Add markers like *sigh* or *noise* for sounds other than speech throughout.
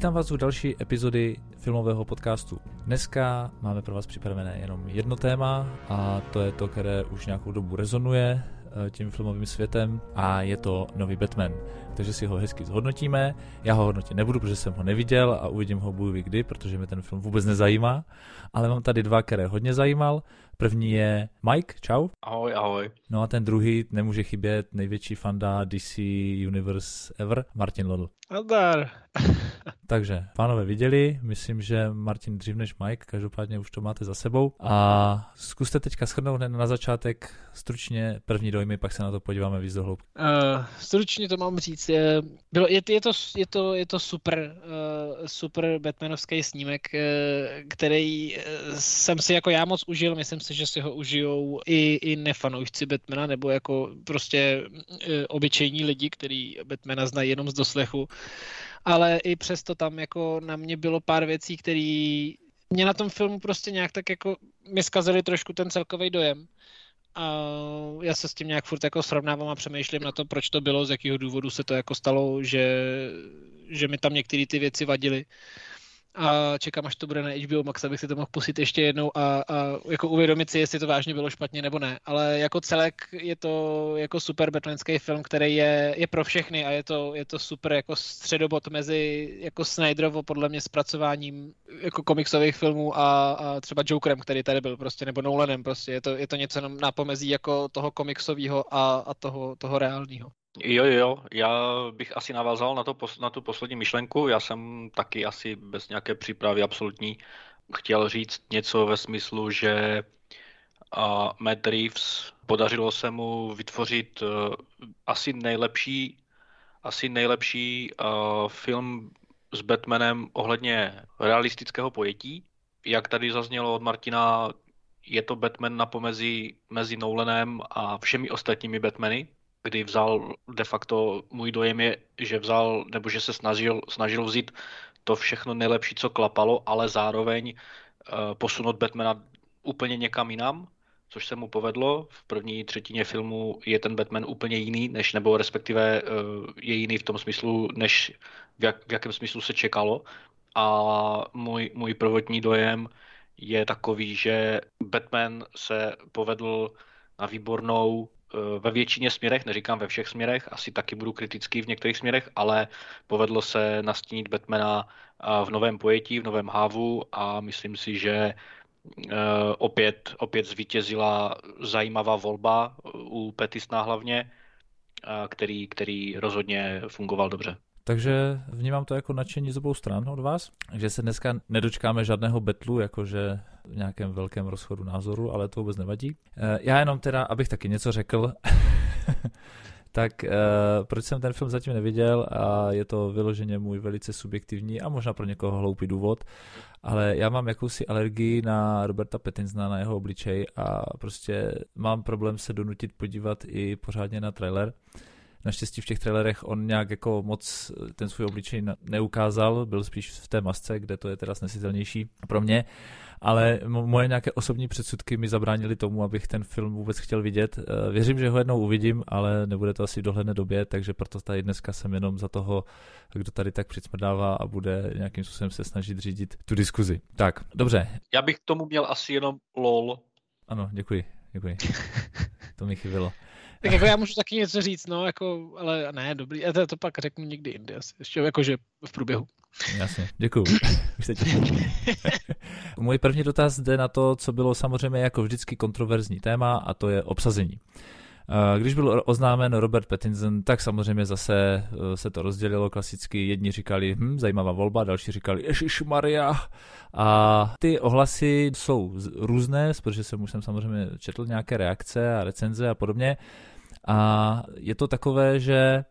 Vítám vás u další epizody filmového podcastu. Dneska máme pro vás připravené jenom jedno téma a to je to, které už nějakou dobu rezonuje eh, tím filmovým světem a je to nový Batman. Takže si ho hezky zhodnotíme. Já ho hodnotit nebudu, protože jsem ho neviděl a uvidím ho bůh kdy, protože mě ten film vůbec nezajímá. Ale mám tady dva, které hodně zajímal. První je Mike, čau. Ahoj, ahoj. No a ten druhý nemůže chybět největší fanda DC Universe ever, Martin Lodl. Nazdar. *laughs* Takže, pánové viděli, myslím, že Martin dřív než Mike, každopádně už to máte za sebou. A zkuste teďka shrnout na začátek stručně první dojmy, pak se na to podíváme víc do hloubky. Uh, stručně to mám říct, je, bylo, je, je, to, je, to, je to super, uh, super Batmanovský snímek, uh, který jsem si jako já moc užil, myslím si, že si ho užijou i, i nefanoušci Batmana, nebo jako prostě uh, obyčejní lidi, kteří Batmana znají jenom z doslechu ale i přesto tam jako na mě bylo pár věcí, které mě na tom filmu prostě nějak tak jako mi zkazili trošku ten celkový dojem. A já se s tím nějak furt jako srovnávám a přemýšlím na to, proč to bylo, z jakého důvodu se to jako stalo, že, že mi tam některé ty věci vadily a čekám, až to bude na HBO Max, abych si to mohl pustit ještě jednou a, a jako uvědomit si, jestli to vážně bylo špatně nebo ne. Ale jako celek je to jako super batmanský film, který je, je pro všechny a je to, je to super jako středobod mezi jako Snyderovo podle mě zpracováním jako komiksových filmů a, a třeba Jokerem, který tady byl prostě, nebo Nolanem prostě. Je to, je to něco na pomezí jako toho komiksového a, a toho, toho reálního. Jo, jo, já bych asi navázal na, to, na tu poslední myšlenku. Já jsem taky asi bez nějaké přípravy absolutní chtěl říct něco ve smyslu, že uh, Matt Reeves podařilo se mu vytvořit uh, asi nejlepší, asi nejlepší uh, film s Batmanem ohledně realistického pojetí. Jak tady zaznělo od Martina, je to Batman na pomezi mezi Nolanem a všemi ostatními Batmany kdy vzal de facto, můj dojem je, že vzal, nebo že se snažil, snažil vzít to všechno nejlepší, co klapalo, ale zároveň uh, posunout Batmana úplně někam jinam, což se mu povedlo. V první třetině filmu je ten Batman úplně jiný, než nebo respektive uh, je jiný v tom smyslu, než v, jak, v jakém smyslu se čekalo. A můj, můj prvotní dojem je takový, že Batman se povedl na výbornou ve většině směrech, neříkám ve všech směrech, asi taky budu kritický v některých směrech, ale povedlo se nastínit Batmana eh, v novém pojetí, v novém hávu a myslím si, že eh, opět, opět zvítězila zajímavá volba u Petisna hlavně, který, který rozhodně fungoval dobře. Takže vnímám to jako nadšení z obou stran od vás, že se dneska nedočkáme žádného betlu, jakože v nějakém velkém rozchodu názoru, ale to vůbec nevadí. Eh, já jenom teda, abych taky něco řekl, *laughs* tak uh, proč jsem ten film zatím neviděl a je to vyloženě můj velice subjektivní a možná pro někoho hloupý důvod, ale já mám jakousi alergii na Roberta Pattinsona, na jeho obličej a prostě mám problém se donutit podívat i pořádně na trailer. Naštěstí v těch trailerech on nějak jako moc ten svůj obličej neukázal, byl spíš v té masce, kde to je teda snesitelnější pro mě, ale moje nějaké osobní předsudky mi zabránili tomu, abych ten film vůbec chtěl vidět. Eh, věřím, že ho jednou uvidím, ale nebude to asi v dohledné době, takže proto tady dneska jsem jenom za toho, kdo tady tak přicmrdává a bude nějakým způsobem se snažit řídit tu diskuzi. Tak, dobře. Já bych k tomu měl asi jenom lol. Ano, děkuji, děkuji. *laughs* to mi chybělo. Tak jako já můžu taky něco říct, no, jako, ale ne, dobrý, já to, to pak řeknu někdy jindy asi, ještě jakože v průběhu. Jasně, děkuju. *laughs* Už teď. *laughs* Můj první dotaz jde na to, co bylo samozřejmě jako vždycky kontroverzní téma a to je obsazení. Když byl oznámen Robert Pattinson, tak samozřejmě zase eh, se to rozdělilo klasicky. Jedni říkali, hm, zajímavá volba, další říkali, Ježíš Maria. A ty ohlasy jsou různé, protože jsem už jsem samozřejmě četl nějaké reakce a recenze a podobně. A je to takové, že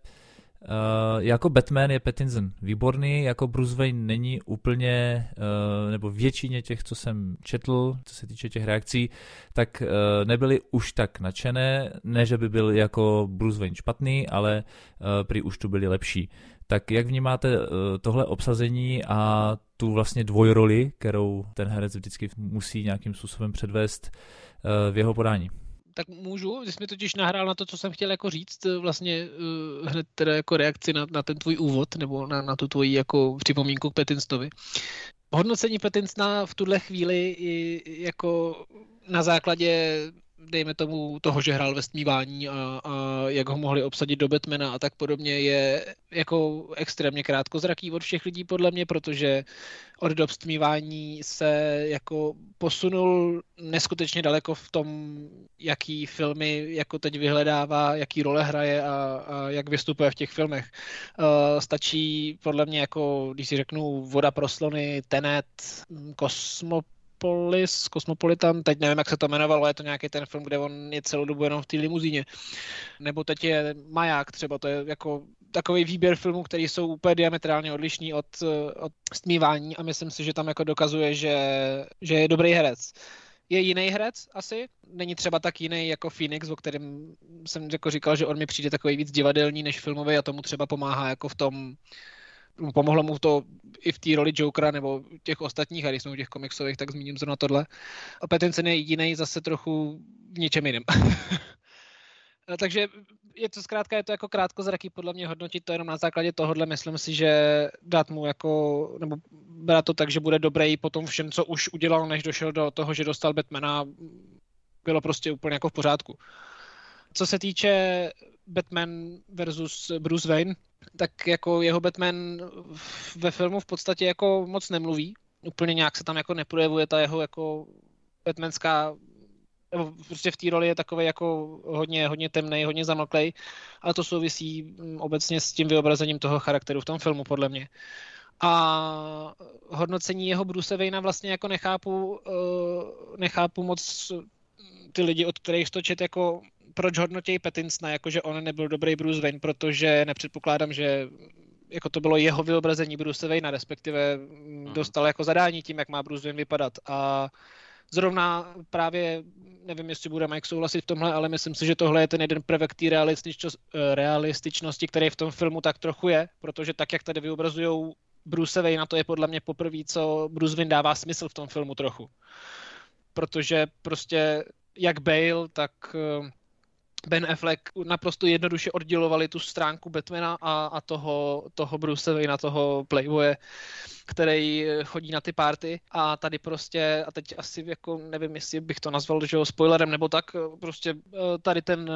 Uh, jako Batman je Pattinson výborný, jako Bruce Wayne není úplně, uh, nebo většině těch, co jsem četl, co se týče těch reakcí, tak uh, nebyly už tak nadšené, ne, že by byl jako Bruce Wayne špatný, ale uh, prý už tu byli lepší. Tak jak vnímáte uh, tohle obsazení a tu vlastně dvojroli, kterou ten herec vždycky musí nějakým způsobem předvést uh, v jeho podání? Tak můžu, jsi mi totiž nahrál na to, co jsem chtěl jako říct, vlastně uh, hned teda jako reakci na, na ten tvůj úvod, nebo na, na tu tvoji jako připomínku k Petinstovi. Hodnocení Petinsna v tuhle chvíli jako na základě dejme tomu toho, že hrál ve stmívání a, a jak ho mohli obsadit do Batmana a tak podobně, je jako extrémně krátkozraký od všech lidí podle mě, protože od dob stmívání se jako posunul neskutečně daleko v tom, jaký filmy jako teď vyhledává, jaký role hraje a, a jak vystupuje v těch filmech. Uh, stačí podle mě jako, když si řeknu Voda pro slony, Tenet, Kosmo Cosmopolis, Cosmopolitan, teď nevím, jak se to jmenovalo, je to nějaký ten film, kde on je celou dobu jenom v té limuzíně. Nebo teď je Maják třeba, to je jako takový výběr filmů, který jsou úplně diametrálně odlišní od, od stmívání a myslím si, že tam jako dokazuje, že, že je dobrý herec. Je jiný herec asi, není třeba tak jiný jako Phoenix, o kterém jsem jako říkal, že on mi přijde takový víc divadelní než filmový a tomu třeba pomáhá jako v tom pomohlo mu to i v té roli Jokera nebo těch ostatních, a když jsme u těch komiksových, tak zmíním zrovna tohle. A Pattinson je jediný zase trochu v něčem jiném. *laughs* Takže je to zkrátka, je to jako krátkozraký podle mě hodnotit to jenom na základě tohohle. Myslím si, že dát mu jako, nebo brát to tak, že bude dobrý po tom všem, co už udělal, než došel do toho, že dostal Batmana, bylo prostě úplně jako v pořádku. Co se týče Batman versus Bruce Wayne, tak jako jeho Batman ve filmu v podstatě jako moc nemluví. Úplně nějak se tam jako neprojevuje ta jeho jako batmanská nebo prostě v té roli je takový jako hodně, hodně temný, hodně zamlklej, ale to souvisí mm, obecně s tím vyobrazením toho charakteru v tom filmu, podle mě. A hodnocení jeho Bruce Wayna vlastně jako nechápu, uh, nechápu moc ty lidi, od kterých to čet jako proč hodnotí Petinsna, jako že on nebyl dobrý Bruce Wayne, protože nepředpokládám, že jako to bylo jeho vyobrazení Bruce Wayne, respektive mm, dostal jako zadání tím, jak má Bruce Wayne vypadat. A zrovna právě, nevím, jestli bude Mike souhlasit v tomhle, ale myslím si, že tohle je ten jeden prvek té eh, realističnosti, který v tom filmu tak trochu je, protože tak, jak tady vyobrazují Bruce Wayne, to je podle mě poprvé, co Bruce Wayne dává smysl v tom filmu trochu. Protože prostě jak Bale, tak eh, Ben Affleck naprosto jednoduše oddělovali tu stránku Batmana a, a toho, toho Bruce Wayne, toho Playboye, který chodí na ty party a tady prostě, a teď asi jako nevím, jestli bych to nazval, že spoilerem nebo tak, prostě eh, tady ten eh,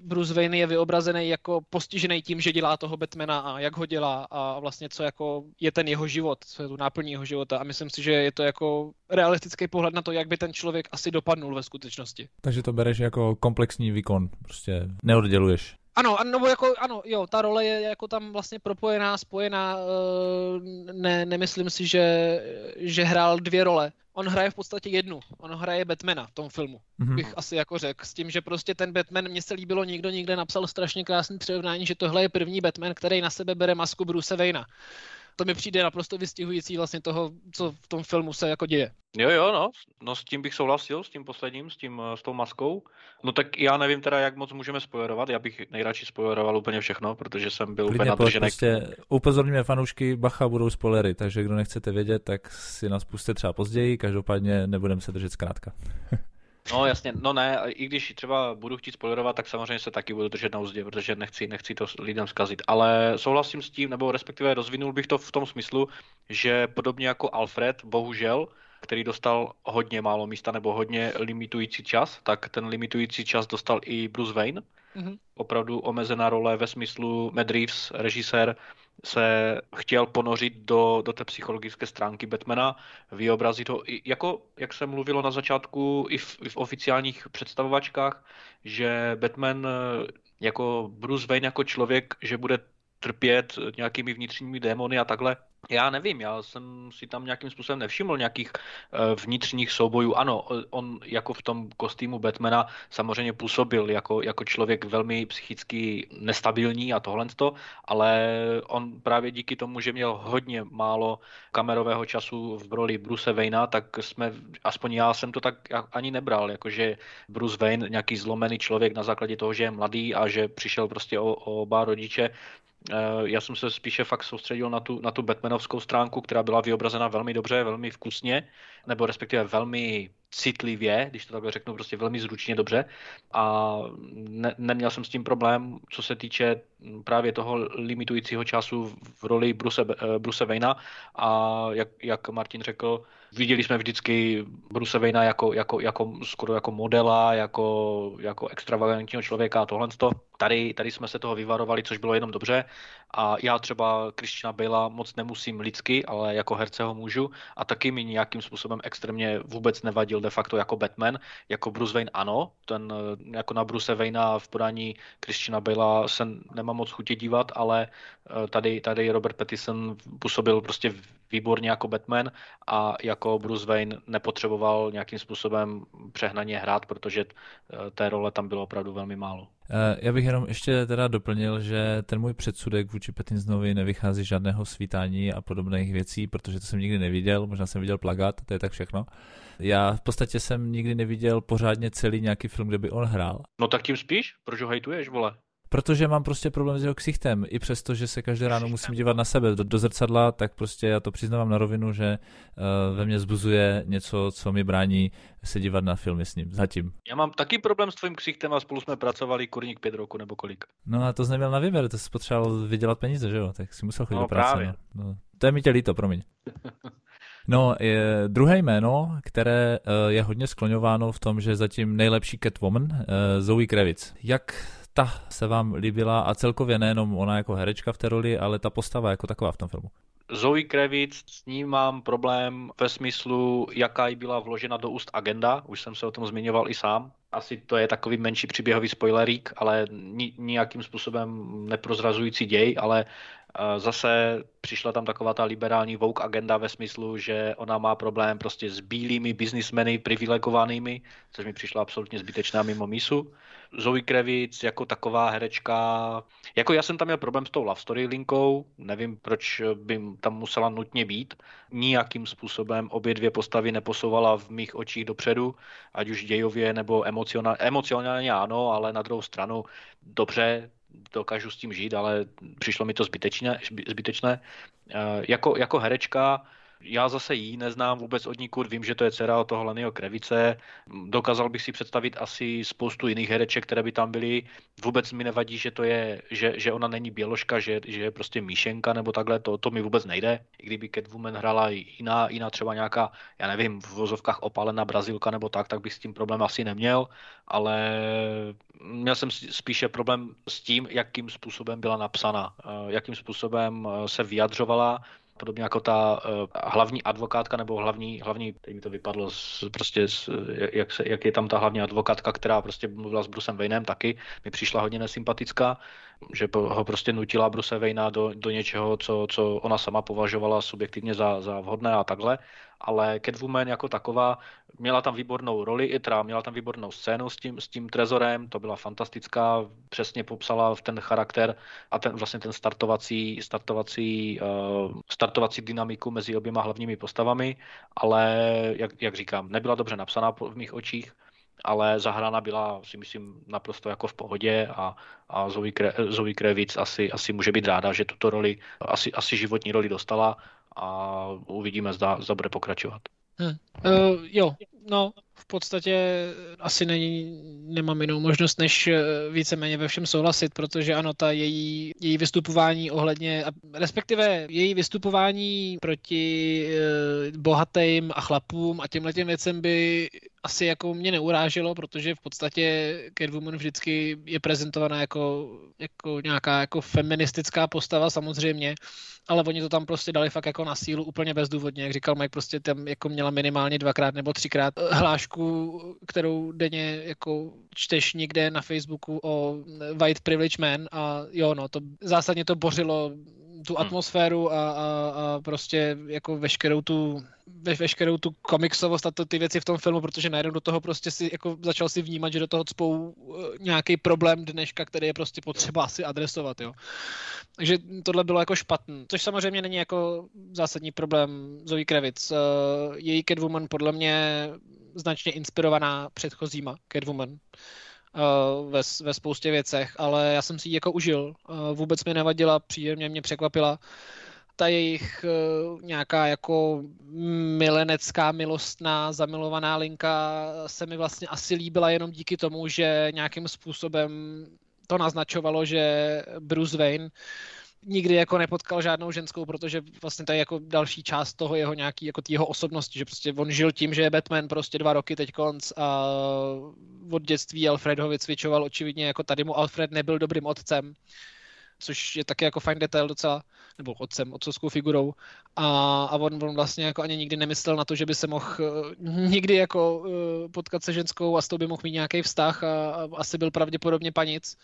Bruce Wayne je vyobrazený jako postižený tím, že dělá toho Batmana a jak ho dělá a vlastně co jako je ten jeho život, co je tu náplní jeho života. A myslím si, že je to jako realistický pohled na to, jak by ten člověk asi dopadnul ve skutečnosti. Takže to bereš jako komplexní výkon, prostě neodděluješ. Ano, nebo jako, ano, jo, ta role je jako tam vlastně propojená, spojená, eh, ne, nemyslím si, že, že hrál dvě role. On hraje v podstatě jednu. On hraje Batmana v tom filmu, mm-hmm. bych asi jako řekl. S tím, že prostě ten Batman, mně se líbilo, někdo někde napsal strašně krásný přirovnání, že tohle je první Batman, který na sebe bere masku Bruce Wayna to mi přijde naprosto vystihující vlastně toho, co v tom filmu se jako děje. Jo, jo, no, no s tím bych souhlasil, s tím posledním, s tím, s tou maskou. No tak já nevím teda, jak moc můžeme spojerovat, já bych nejradši spojeroval úplně všechno, protože jsem byl úplně nadržený. Prostě upozorňujeme fanoušky, bacha, budou spoilery, takže kdo nechcete vědět, tak si nás puste třeba později, každopádně nebudeme se držet zkrátka. *laughs* No jasně, no ne, i když třeba budu chtít spoilerovat, tak samozřejmě se taky budu držet na úzdě, protože nechci, nechci to lidem zkazit. Ale souhlasím s tím, nebo respektive rozvinul bych to v tom smyslu, že podobně jako Alfred, bohužel, který dostal hodně málo místa nebo hodně limitující čas, tak ten limitující čas dostal i Bruce Wayne. Mm-hmm. Opravdu omezená role ve smyslu Matt Reeves, režisér, se chtěl ponořit do, do té psychologické stránky Batmana, vyobrazit ho, jako jak se mluvilo na začátku i v, i v oficiálních představovačkách, že Batman eh, jako Bruce Wayne jako člověk, že bude trpět nějakými vnitřními démony a takhle. Já nevím, já jsem si tam nějakým způsobem nevšiml nějakých uh, vnitřních soubojů. Ano, on jako v tom kostýmu Batmana samozřejmě působil jako, jako člověk velmi psychicky nestabilní a tohle, ale on právě díky tomu, že měl hodně málo kamerového času v roli Bruce Wayna, tak jsme, aspoň já jsem to tak ani nebral, jakože Bruce Wayne, nějaký zlomený člověk na základě toho, že je mladý a že přišel prostě o, o oba rodiče, Eh, já jsem se spíše fakt soustředil na tu, na tu Batmanovskou stránku, která byla vyobrazena velmi dobře, velmi vkusně, nebo respektive velmi citlivě, když to takhle řeknu, prostě velmi zručně dobře. A ne, neměl jsem s tím problém, co se týče právě toho limitujícího času v roli Bruce, eh, Bruce Wayna a jak, jak Martin řekl, viděli jsme vždycky Bruce Wayna jako, jako, jako skoro jako modela, jako, jako extravagantního člověka a tohle. Tady, tady jsme se toho vyvarovali, což bylo jenom dobře. A já třeba Christiana Bale moc nemusím lidsky, ale jako herce ho můžu. A taky mi nějakým způsobem extrémně vůbec nevadil de facto jako Batman. Jako Bruce Wayne ano, ten jako na Bruce Wayna v podání Christiana Bale se nemám moc chutě dívat, ale eh, tady, tady Robert Pattinson působil prostě výborně jako Batman a jako Bruce Wayne nepotřeboval nějakým způsobem přehnaně hrát, protože eh, té role tam bylo opravdu velmi málo. Eh, já bych jenom ještě teda doplnil, že ten můj předsudek vůči Pattinsonovi nevychází z žádného svítání a podobných věcí, protože to jsem nikdy neviděl, možná jsem viděl plagát, to je tak všechno. Já v podstatě jsem nikdy neviděl pořádně celý nějaký film, kde by on hrál. No tak tím spíš? Proč ho hejtuješ, vole? Protože mám prostě problém s jeho ksichtem. I přesto, že se každé ráno musím dívat na sebe do, do zrcadla, tak prostě já to přiznávám na rovinu, že uh, ve mně zbuzuje něco, co mi brání se dívat na filmy s ním. Zatím. Já mám taky problém s tvým ksichtem a spolu jsme pracovali kurník pět roku nebo kolik. No a to jsi neměl na výběr, to jsi potřeboval vydělat peníze, že jo? Tak si musel chodit no, do práce. Právě. No. no. To je mi tě líto, promiň. *laughs* No, je, druhé jméno, které uh, je hodně skloňováno v tom, že zatím nejlepší Catwoman, uh, Zoe Kravitz. Jak ta se vám líbila a celkově nejenom ona jako herečka v té roli, ale ta postava jako taková v tom filmu? Zoe Kravitz, s ní mám problém ve smyslu, jaká jí byla vložena do úst agenda, už jsem se o tom zmiňoval i sám. Asi to je takový menší příběhový spoilerík, ale nijakým způsobem neprozrazující děj, ale Zase přišla tam taková ta liberální Vogue agenda ve smyslu, že ona má problém prostě s bílými biznismeny privilegovanými, což mi přišlo absolutně zbytečná mimo mísu. Zoe Kravitz jako taková herečka, jako já jsem tam měl problém s tou love story linkou, nevím, proč by tam musela nutně být. Nijakým způsobem obě dvě postavy neposouvala v mých očích dopředu, ať už dějově nebo emocionálně. Emocionálně ano, ale na druhou stranu dobře, dokážu s tím žít, ale přišlo mi to zbytečné. zbytečné. Eh, jako, jako herečka já zase jí neznám vůbec od nikud, vím, že to je dcera od toho Lennyho Krevice. Dokázal bych si představit asi spoustu jiných hereček, které by tam byly. Vůbec mi nevadí, že to je, že, že ona není běložka, že, že je prostě míšenka nebo takhle, to, to mi vůbec nejde. I kdyby Catwoman hrála jiná, jiná třeba nějaká, já nevím, v vozovkách opálená Brazilka nebo tak, tak bych s tím problém asi neměl, ale měl jsem spíše problém s tím, jakým způsobem byla napsána, eh, jakým způsobem eh, se vyjadřovala, podobně jako ta uh, hlavní advokátka nebo hlavní, hlavní, teď mi to vypadlo z, prostě, z, jak, se, jak je tam ta hlavní advokátka, která prostě mluvila s Brusem Waynem taky, mi přišla hodně nesympatická, že ho prostě nutila Bruse Wayna do, do něčeho, co, co ona sama považovala subjektivně za, za vhodné a takhle. Ale Catwoman jako taková měla tam výbornou roli, teda měla tam výbornou scénu s tím, s tím trezorem, to byla fantastická, přesně popsala v ten charakter a ten vlastně ten startovací, startovací, uh, startovací dynamiku mezi oběma hlavními postavami, ale jak, jak říkám, nebyla dobře napsaná v mých očích, ale zahrána byla, si myslím, naprosto jako v pohodě a, a Zoe, Kre, Zoe Kravitz asi, asi může být ráda, že tuto roli, asi, asi životní roli dostala a uvidíme, zda, zda bude pokračovat. Hmm. Uh, jo, no, v podstatě asi není, nemám jinou možnost, než eh, víceméně ve všem souhlasit, protože ano, ta její, její vystupování ohledně, respektive její vystupování proti uh, bohatým a chlapům a těmhle těm věcem by asi jako mě neuráželo, protože v podstatě Catwoman vždycky je prezentovaná jako, jako nějaká jako feministická postava samozřejmě, ale oni to tam prostě dali fakt jako na sílu úplně bezdůvodně, jak říkal Mike, prostě tam jako měla minimálně dvakrát nebo třikrát hlášku, kterou denně jako čteš někde na Facebooku o white privilege man a jo, no, to zásadně to bořilo tu hmm. atmosféru a, a, a prostě jako veškerou tu ve, veškerou tu komiksovost a to, ty věci v tom filmu, protože najednou do toho prostě si jako začal si vnímat, že do toho cpou uh, nějaký problém dneška, který je prostě potřeba asi adresovat, jo. Takže tohle bylo jako špatný, což samozřejmě není jako zásadní problém Zoe Kravitz. Uh, její Catwoman podle mě značně inspirovaná předchozíma Catwoman ve, ve spoustě věcech, ale já jsem si ji jako užil. Uh, vůbec mi nevadila, příjemně mě překvapila ta jejich uh, nějaká jako milenecká, milostná, zamilovaná linka se mi vlastně asi líbila jenom díky tomu, že nějakým způsobem to naznačovalo, že Bruce Wayne nikdy jako nepotkal žádnou ženskou, protože vlastně to je jako další část toho jeho nějaký, jako jeho osobnosti, že prostě on žil tím, že je Batman prostě dva roky teď konc a od dětství Alfred ho vycvičoval, očividně jako tady mu Alfred nebyl dobrým otcem, což je taky jako fajn detail docela, nebo otcem, otcovskou figurou. A, a on, on vlastně jako ani nikdy nemyslel na to, že by se mohl uh, nikdy jako uh, potkat se ženskou a s tou by mohl mít nějaký vztah a, a asi byl pravděpodobně panic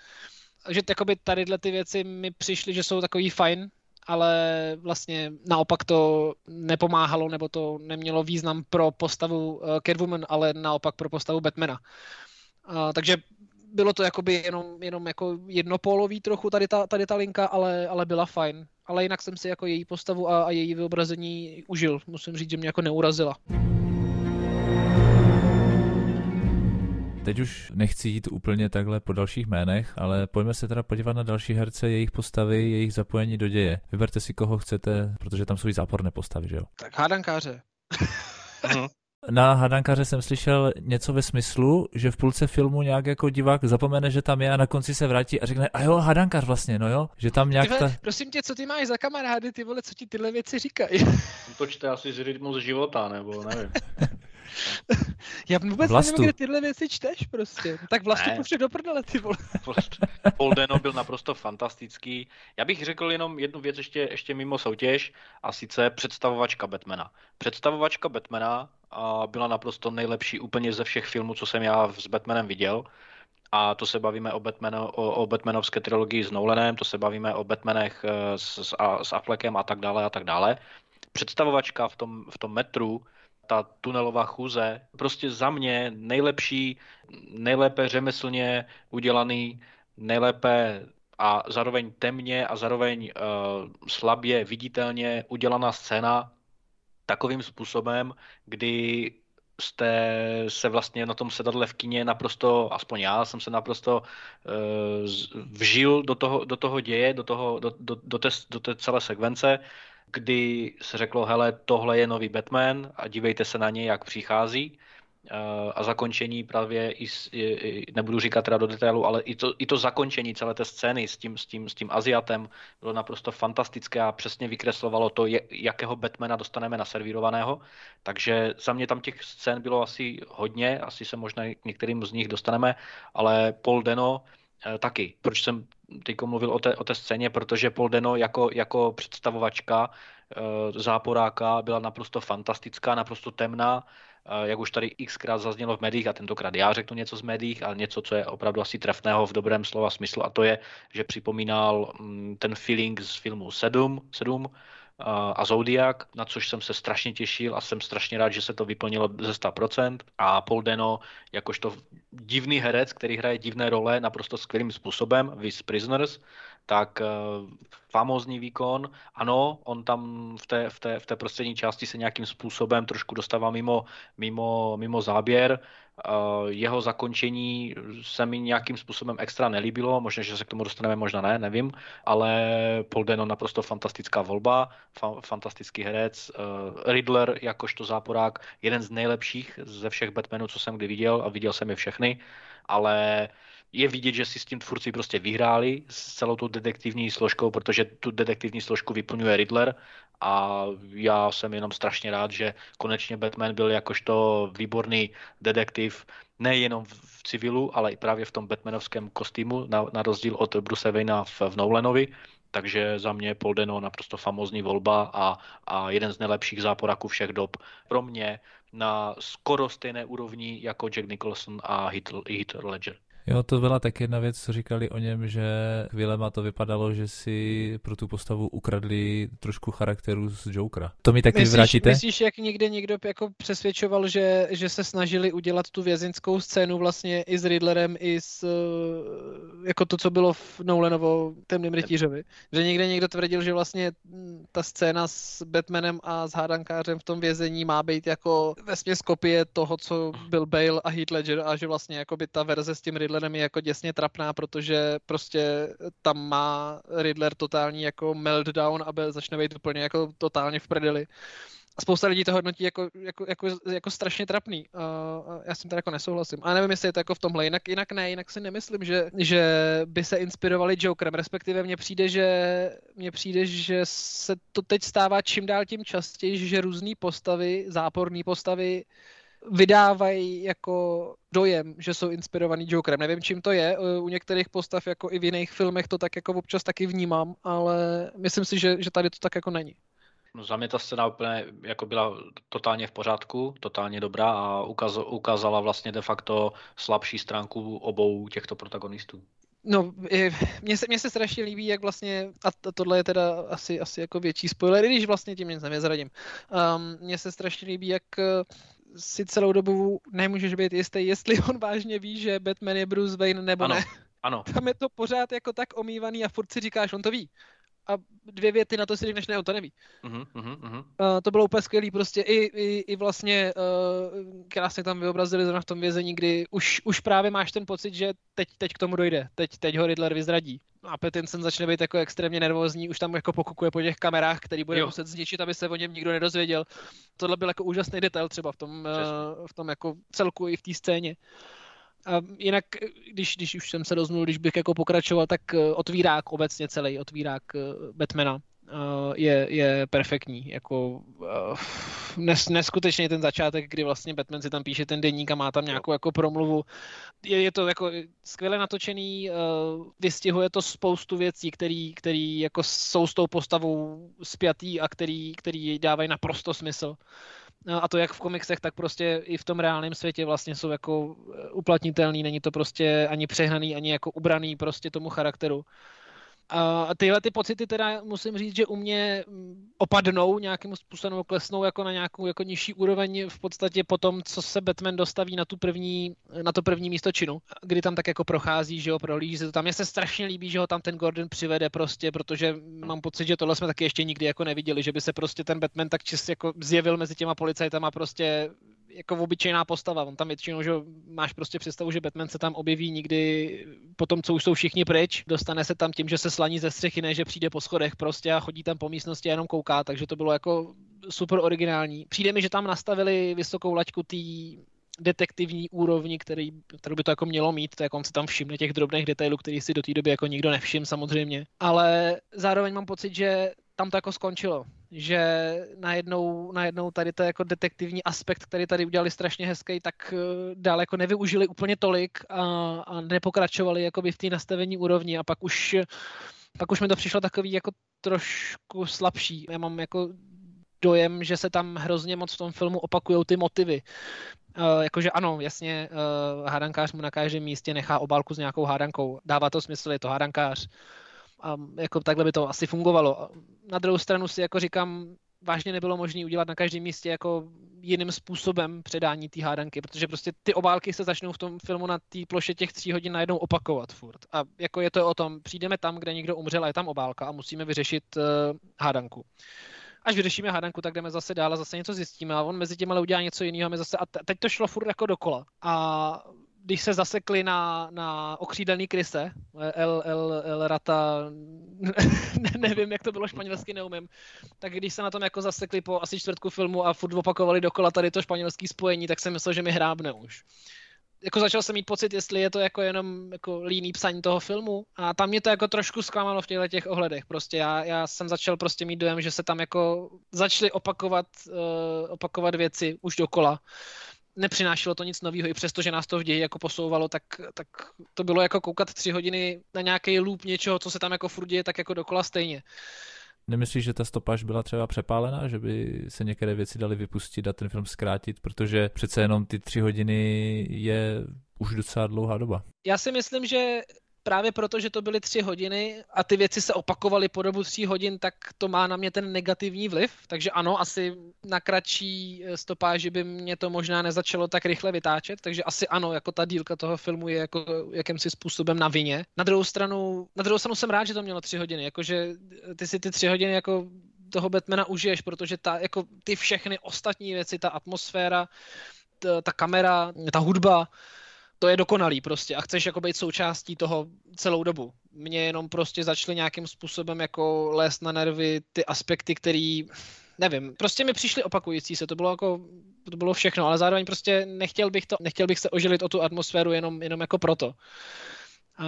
že takoby tadyhle ty věci mi přišly, že jsou takový fajn, ale vlastně naopak to nepomáhalo, nebo to nemělo význam pro postavu uh, Catwoman, ale naopak pro postavu Batmana. Uh, takže bylo to jakoby jenom, jenom jako jednopólový trochu tady ta, tady ta linka, ale, ale byla fajn. Ale jinak jsem si jako její postavu a, a její vyobrazení užil. Musím říct, že mě jako neurazila. Teď už nechci jít úplně takhle po dalších jménech, ale pojďme se teda podívat na další herce, jejich postavy, jejich zapojení do děje. Vyberte si, koho chcete, protože tam jsou i záporné postavy, že jo? Tak hádankáře. Mhm. *laughs* Na hadankaře jsem slyšel něco ve smyslu, že v půlce filmu nějak jako divák zapomene, že tam je a na konci se vrátí a řekne, a jo, hadankař vlastně, no jo, že tam nějak ta... ta... Prosím tě, co ty máš za kamarády, ty vole, co ti tyhle věci říkají? To čte asi z rytmus života, nebo nevím. *laughs* Já vůbec vlastu. nevím, kde tyhle věci čteš prostě. Tak vlastně pošli do prdele, ty vole. Paul Dano byl naprosto fantastický. Já bych řekl jenom jednu věc ještě, ještě mimo soutěž, a sice představovačka Batmana. Představovačka Batmana byla naprosto nejlepší úplně ze všech filmů, co jsem já s Batmanem viděl. A to se bavíme o, Batman, o, o Batmanovské trilogii s Nolanem, to se bavíme o Batmanech eh, s, s, a, s Affleckem a tak dále a tak dále. Představovačka v tom, v tom metru ta tunelová chůze, prostě za mě nejlepší, nejlépe řemeslně udělaný, nejlépe a zároveň temně a zároveň uh, slabě viditelně udělaná scéna takovým způsobem, kdy jste se vlastně na tom sedadle v kině naprosto, aspoň já jsem se naprosto uh, vžil do toho, do toho děje, do, toho, do, do, do, té, do té celé sekvence kdy se řeklo, hele, tohle je nový Batman a dívejte se na něj, jak přichází. Eh, a zakončení právě, i, nebudu říkat teda do detailu, ale i to, i to zakončení celé té scény s tím, s, tím, s tím Aziatem bylo naprosto fantastické a přesně vykreslovalo to, jakého Batmana dostaneme naservírovaného. Takže za mě tam těch scén bylo asi hodně, asi se možná k některým z nich dostaneme, ale Paul Deno taky. Proč jsem teď mluvil o té, o té scéně, protože Paul Deno jako, jako představovačka e, záporáka byla naprosto fantastická, naprosto temná, e, jak už tady xkrát zaznělo v médiích a tentokrát já řeknu něco z médiích, ale něco, co je opravdu asi trefného v dobrém slova smyslu a to je, že připomínal mm, ten feeling z filmu 7, 7 a Zodiac, na což jsem se strašně těšil a jsem strašně rád, že se to vyplnilo ze 100%. A Paul Dano, jakožto divný herec, který hraje divné role naprosto skvělým způsobem, Vis Prisoners, tak uh, famózní výkon. Ano, on tam v té, v, té, v té prostřední části se nějakým způsobem trošku dostává mimo, mimo, mimo záběr. Uh, jeho zakončení se mi nějakým způsobem extra nelíbilo, možná, že se k tomu dostaneme, možná ne, nevím, ale Paul Dano naprosto fantastická volba, fa- fantastický herec, uh, Riddler jakožto záporák, jeden z nejlepších ze všech Batmanů, co jsem kdy viděl a viděl jsem je všechny, ale uh, je vidět, že si s tím tvůrci prostě vyhráli s celou tou detektivní složkou, protože tu detektivní složku vyplňuje Riddler a já jsem jenom strašně rád, že konečně Batman byl jakožto výborný detektiv nejenom v civilu, ale i právě v tom Batmanovském kostýmu, na, na rozdíl od Bruce Wayna v, v Nolanovi, takže za mě Paul Dano naprosto famózní volba a, a jeden z nejlepších záporaků všech dob. Pro mě na skoro stejné úrovni jako Jack Nicholson a Heath Ledger. Jo, to byla tak jedna věc, co říkali o něm, že chvílema to vypadalo, že si pro tu postavu ukradli trošku charakteru z Jokera. To mi taky myslíš, vrátíte? Myslíš, jak někde někdo jako přesvědčoval, že, že se snažili udělat tu vězinskou scénu vlastně i s Riddlerem, i s, jako to, co bylo v Nolanovo temným rytířovi. Že někde někdo tvrdil, že vlastně ta scéna s Batmanem a s hádankářem v tom vězení má být jako vesměs kopie toho, co byl Bale a Heath Ledger a že vlastně jako by ta verze s tím Riddlerem je jako děsně trapná, protože prostě tam má Riddler totální jako meltdown a začne být úplně jako totálně v prdeli spousta lidí to hodnotí jako, jako, jako, jako strašně trapný. Uh, já s tím teda jako nesouhlasím. A nevím, jestli je to jako v tomhle. Jinak, jinak ne, jinak si nemyslím, že, že by se inspirovali Jokerem. Respektive mně přijde, že mně přijde, že se to teď stává čím dál tím častěji, že různé postavy, záporné postavy vydávají jako dojem, že jsou inspirovaný Jokerem. Nevím, čím to je. U některých postav, jako i v jiných filmech, to tak jako občas taky vnímám, ale myslím si, že, že tady to tak jako není. No za mě ta scéna úplně jako byla totálně v pořádku, totálně dobrá a ukaz, ukázala vlastně de facto slabší stránku obou těchto protagonistů. No, mně se, mně se strašně líbí, jak vlastně, a tohle je teda asi, asi jako větší spoiler, i když vlastně tím nic nevězradím. Um, mně se strašně líbí, jak si celou dobu nemůžeš být jistý, jestli on vážně ví, že Batman je Bruce Wayne nebo ano, ne. Ano. Tam je to pořád jako tak omývaný a furt si říkáš, on to ví a dvě věty na to si řekneš, ne, on to neví. Uh-huh, uh-huh. Uh, to bylo úplně skvělý, prostě i, i, i vlastně uh, krásně tam vyobrazili zrovna v tom vězení, kdy už, už právě máš ten pocit, že teď, teď k tomu dojde, teď, teď ho Riddler vyzradí. A Pattinson začne být jako extrémně nervózní, už tam jako pokukuje po těch kamerách, který bude jo. muset zničit, aby se o něm nikdo nedozvěděl. Tohle byl jako úžasný detail třeba v tom, uh, v tom jako celku i v té scéně. A jinak, když, když už jsem se rozmluvil, když bych jako pokračoval, tak eh, otvírák obecně celý, otvírák eh, Batmana je, je perfektní. Jako, nes, neskutečně ten začátek, kdy vlastně Batman si tam píše ten deník a má tam nějakou jako promluvu. Je, je to jako skvěle natočený, vystihuje to spoustu věcí, který, který jako jsou s tou postavou spjatý a který, který dávají naprosto smysl. A to jak v komiksech, tak prostě i v tom reálném světě vlastně jsou jako eh, uplatnitelný, není to prostě ani přehnaný, ani jako ubraný prostě tomu charakteru. A tyhle ty pocity teda musím říct, že u mě mm, opadnou nějakým způsobem, klesnou jako na nějakou jako nižší úroveň v podstatě po tom, co se Batman dostaví na, tu první, na to první místo činu, kdy tam tak jako prochází, že ho prohlíží se to tam. Mně se strašně líbí, že ho tam ten Gordon přivede prostě, protože mám pocit, že tohle jsme taky ještě nikdy jako neviděli, že by se prostě ten Batman tak čistě jako zjevil mezi těma policajtama prostě jako obyčejná postava. On tam většinou, že máš prostě představu, že Batman se tam objeví nikdy po tom, co už jsou všichni pryč. Dostane se tam tím, že se slaní ze střechy, ne, že přijde po schodech prostě a chodí tam po místnosti a jenom kouká, takže to bylo jako super originální. Přijde mi, že tam nastavili vysokou laťku té detektivní úrovni, který, kterou by to jako mělo mít, to jak on se tam všimne těch drobných detailů, který si do té doby jako nikdo nevšim samozřejmě. Ale zároveň mám pocit, že tam to jako skončilo. Že najednou, najednou tady to jako detektivní aspekt, který tady udělali strašně hezký, tak eh, dál jako nevyužili úplně tolik a, a nepokračovali jakoby v té nastavení úrovni a pak už pak už mi to přišlo takový jako trošku slabší. Já mám jako dojem, že se tam hrozně moc v tom filmu opakují ty motivy. Uh, jakože ano, jasně, uh, hádankář mu na každém místě nechá obálku s nějakou hádankou. Dává to smysl, je to hádankář a jako takhle by to asi fungovalo. Na druhou stranu si jako říkám, vážně nebylo možné udělat na každém místě jako jiným způsobem předání té hádanky, protože prostě ty obálky se začnou v tom filmu na té ploše těch tří hodin najednou opakovat furt. A jako je to o tom, přijdeme tam, kde někdo umřel a je tam obálka a musíme vyřešit uh, hádanku. Až vyřešíme hádanku, tak jdeme zase dál a zase něco zjistíme a on mezi tím ale udělá něco jiného a my zase, a teď to šlo furt jako dokola. A když se zasekli na, na okřídelný kryse, El, El, El Rata, *laughs* ne, nevím, jak to bylo španělsky, neumím, tak když se na tom jako zasekli po asi čtvrtku filmu a furt opakovali dokola tady to španělský spojení, tak jsem myslel, že mi hrábne už. Jako začal jsem mít pocit, jestli je to jako jenom jako líný psaní toho filmu a tam mě to jako trošku zklamalo v těchto těch ohledech. Prostě já, já jsem začal prostě mít dojem, že se tam jako začaly opakovat, uh, opakovat věci už dokola nepřinášelo to nic nového, i přesto, že nás to v ději jako posouvalo, tak, tak to bylo jako koukat tři hodiny na nějaký loop něčeho, co se tam jako furt děje, tak jako dokola stejně. Nemyslíš, že ta stopáž byla třeba přepálená, že by se některé věci daly vypustit a ten film zkrátit, protože přece jenom ty tři hodiny je už docela dlouhá doba. Já si myslím, že právě proto, že to byly tři hodiny a ty věci se opakovaly po dobu tří hodin, tak to má na mě ten negativní vliv. Takže ano, asi na kratší eh, stopáži by mě to možná nezačalo tak rychle vytáčet, takže asi ano, jako ta dílka toho filmu je jako jakýmsi způsobem na vině. Na druhou stranu, na druhou stranu jsem rád, že to mělo tři hodiny, jakože ty si ty tři hodiny jako toho Batmana užiješ, protože ta, jako ty všechny ostatní věci, ta atmosféra, ta, ta kamera, ta hudba, to je dokonalý prostě a chceš jako být součástí toho celou dobu. Mně jenom prostě začaly nějakým způsobem jako lézt na nervy ty aspekty, který nevím, prostě mi přišly opakující se, to bylo jako, to bylo všechno, ale zároveň prostě nechtěl bych to, nechtěl bych se ožilit o tu atmosféru jenom, jenom jako proto.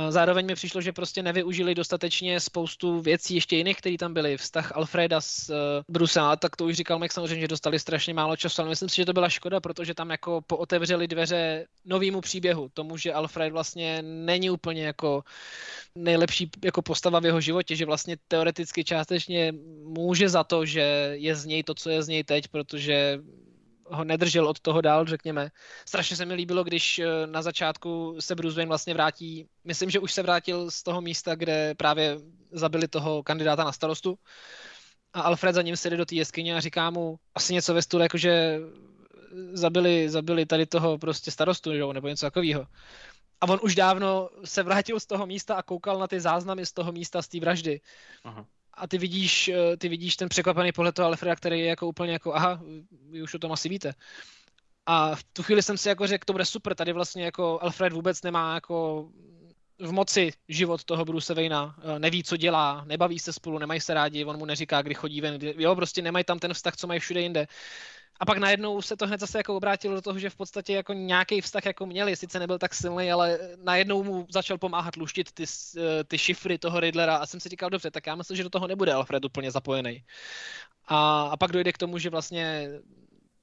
Zároveň mi přišlo, že prostě nevyužili dostatečně spoustu věcí ještě jiných, které tam byly. Vztah Alfreda s uh, Brusem, a tak to už říkal Mike samozřejmě, že dostali strašně málo času, ale myslím si, že to byla škoda, protože tam jako pootevřeli dveře novému příběhu, tomu, že Alfred vlastně není úplně jako nejlepší jako postava v jeho životě, že vlastně teoreticky částečně může za to, že je z něj to, co je z něj teď, protože ho nedržel od toho dál, řekněme. Strašně se mi líbilo, když eh, na začátku se Bruce Wayne vlastně vrátí, myslím, že už se vrátil z toho místa, kde právě zabili toho kandidáta na starostu a Alfred za ním sedí do té jeskyně a říká mu asi něco ve stůle, jakože zabili, zabili tady toho prostě starostu, že? nebo něco takového. A on už dávno se vrátil z toho místa a koukal na ty záznamy z toho místa, z té vraždy. Aha a ty vidíš, eh, ty vidíš ten překvapený pohled toho Alfreda, který je jako úplně jako, aha, vy už o tom asi víte. A v tu chvíli jsem si jako řekl, to bude super, tady vlastně jako Alfred vůbec nemá jako v moci život toho Bruce Wayna, eh, neví, co dělá, nebaví se spolu, nemají se rádi, on mu neříká, kdy chodí ven, jo, prostě nemají tam ten vztah, co mají všude jinde. A pak najednou se to hned zase jako obrátilo do toho, že v podstatě jako nějaký vztah jako měli, sice nebyl tak silný, ale najednou mu začal pomáhat luštit ty, eh, ty šifry toho Riddlera a jsem si říkal, dobře, tak já myslím, že do toho nebude Alfred úplně zapojený. A, a pak dojde k tomu, že vlastně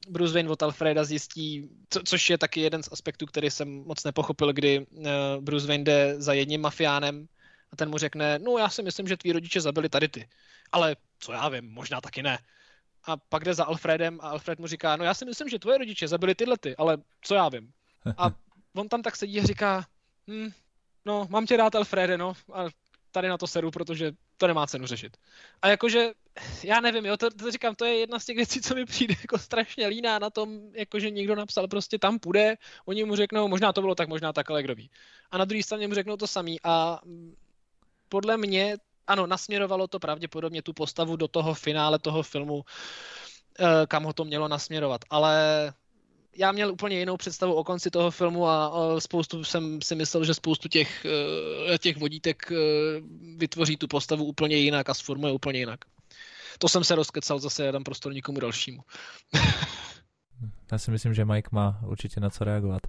Bruce Wayne od Alfreda zjistí, co, což je taky jeden z aspektů, který jsem moc nepochopil, kdy uh, Bruce Wayne jde za jedním mafiánem a ten mu řekne, no já si myslím, že tví rodiče zabili tady ty. Ale co já vím, možná taky ne a pak jde za Alfredem a Alfred mu říká, no já si myslím, že tvoje rodiče zabili tyhle ty, ale co já vím. A *laughs* on tam tak sedí a říká, hm, no mám tě rád Alfrede, no, a tady na to seru, protože to nemá cenu řešit. A jakože, já nevím, jo, to, to říkám, to je jedna z těch věcí, co mi přijde jako strašně líná na tom, jakože někdo napsal, prostě tam půjde, oni mu řeknou, možná to bylo tak, možná tak, ale kdo ví. A na druhé straně mu řeknou to samý a podle mě ano, nasměrovalo to pravděpodobně tu postavu do toho finále toho filmu, eh, kam ho to mělo nasměrovat. Ale já měl úplně jinou představu o konci toho filmu a spoustu jsem si myslel, že spoustu těch, eh, těch vodítek eh, vytvoří tu postavu úplně jinak a sformuje úplně jinak. To jsem se rozkecal, zase jeden prostor nikomu dalšímu. *laughs* já si myslím, že Mike má určitě na co reagovat.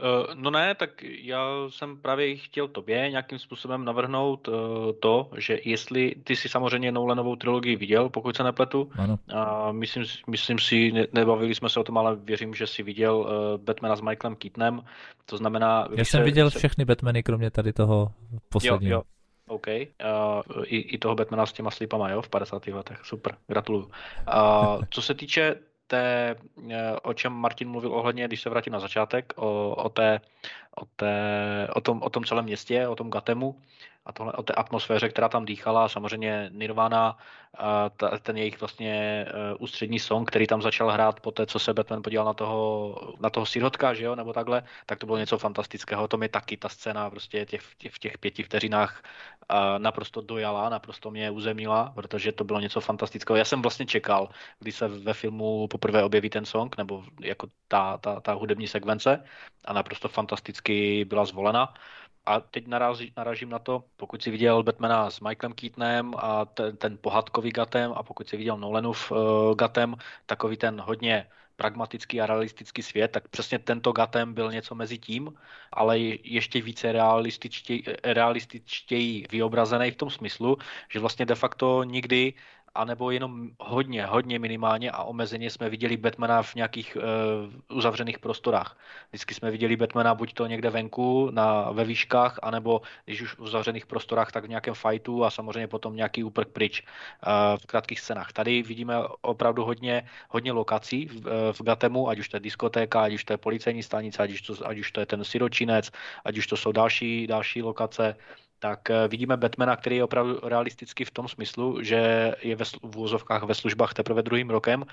Eh, no ne, tak já jsem právě chtěl tobě nějakým způsobem navrhnout eh, to, že jestli ty si samozřejmě Nolanovou trilogii viděl, pokud se nepletu, ano. a myslím, myslím si, nebavili jsme se o tom, ale věřím, že si viděl eh, Batmana s Michaelem Keatonem, to znamená... Já jsem se, viděl se... všechny Batmany, kromě tady toho posledního. Jo, jo. OK. Uh, i, I toho Batmana s těma slipama, jo, v 50. letech. Super, gratuluju. Uh, co se týče té, eh, o čem Martin mluvil ohledně, když se vrátím na začátek, o, o, té, o, té, o, tom, o tom celém městě, o tom Gatemu, a tohle, o té atmosféře, která tam dýchala. Samozřejmě Nirvana, ten jejich vlastně e, ústřední song, který tam začal hrát po té, co se Batman podíval na toho, na toho sirotka, že jo, nebo takhle, tak to bylo něco fantastického. To mi taky ta scéna prostě těch, těch, v těch pěti vteřinách naprosto dojala, naprosto mě uzemnila, protože to bylo něco fantastického. Já jsem vlastně čekal, když se ve filmu poprvé objeví ten song, nebo jako ta, ta, ta hudební sekvence a naprosto fantasticky byla zvolena. A teď narazí, naražím na to, pokud si viděl Batmana s Michaelem Keatonem a ten, ten pohádkový Gatem a pokud si viděl Nolanův uh, Gatem, takový ten hodně pragmatický a realistický svět, tak přesně tento Gatem byl něco mezi tím, ale ještě více realističtěji, realističtěji vyobrazený v tom smyslu, že vlastně de facto nikdy anebo jenom hodně, hodně minimálně a omezeně jsme viděli Batmana v nějakých uh, uzavřených prostorách. Vždycky jsme viděli Batmana buď to někde venku, na, ve výškách, anebo když už v uzavřených prostorách, tak v nějakém fightu a samozřejmě potom nějaký úprk pryč uh, v krátkých scénách. Tady vidíme opravdu hodně, hodně lokací v, uh, v Gatemu, ať už to je diskotéka, ať už to je policejní stanice, ať už to, ať už to je ten siročinec, ať už to jsou další, další lokace tak eh, vidíme Batmana, který je opravdu realistický v tom smyslu, že je ve, v úzovkách ve službách teprve druhým rokem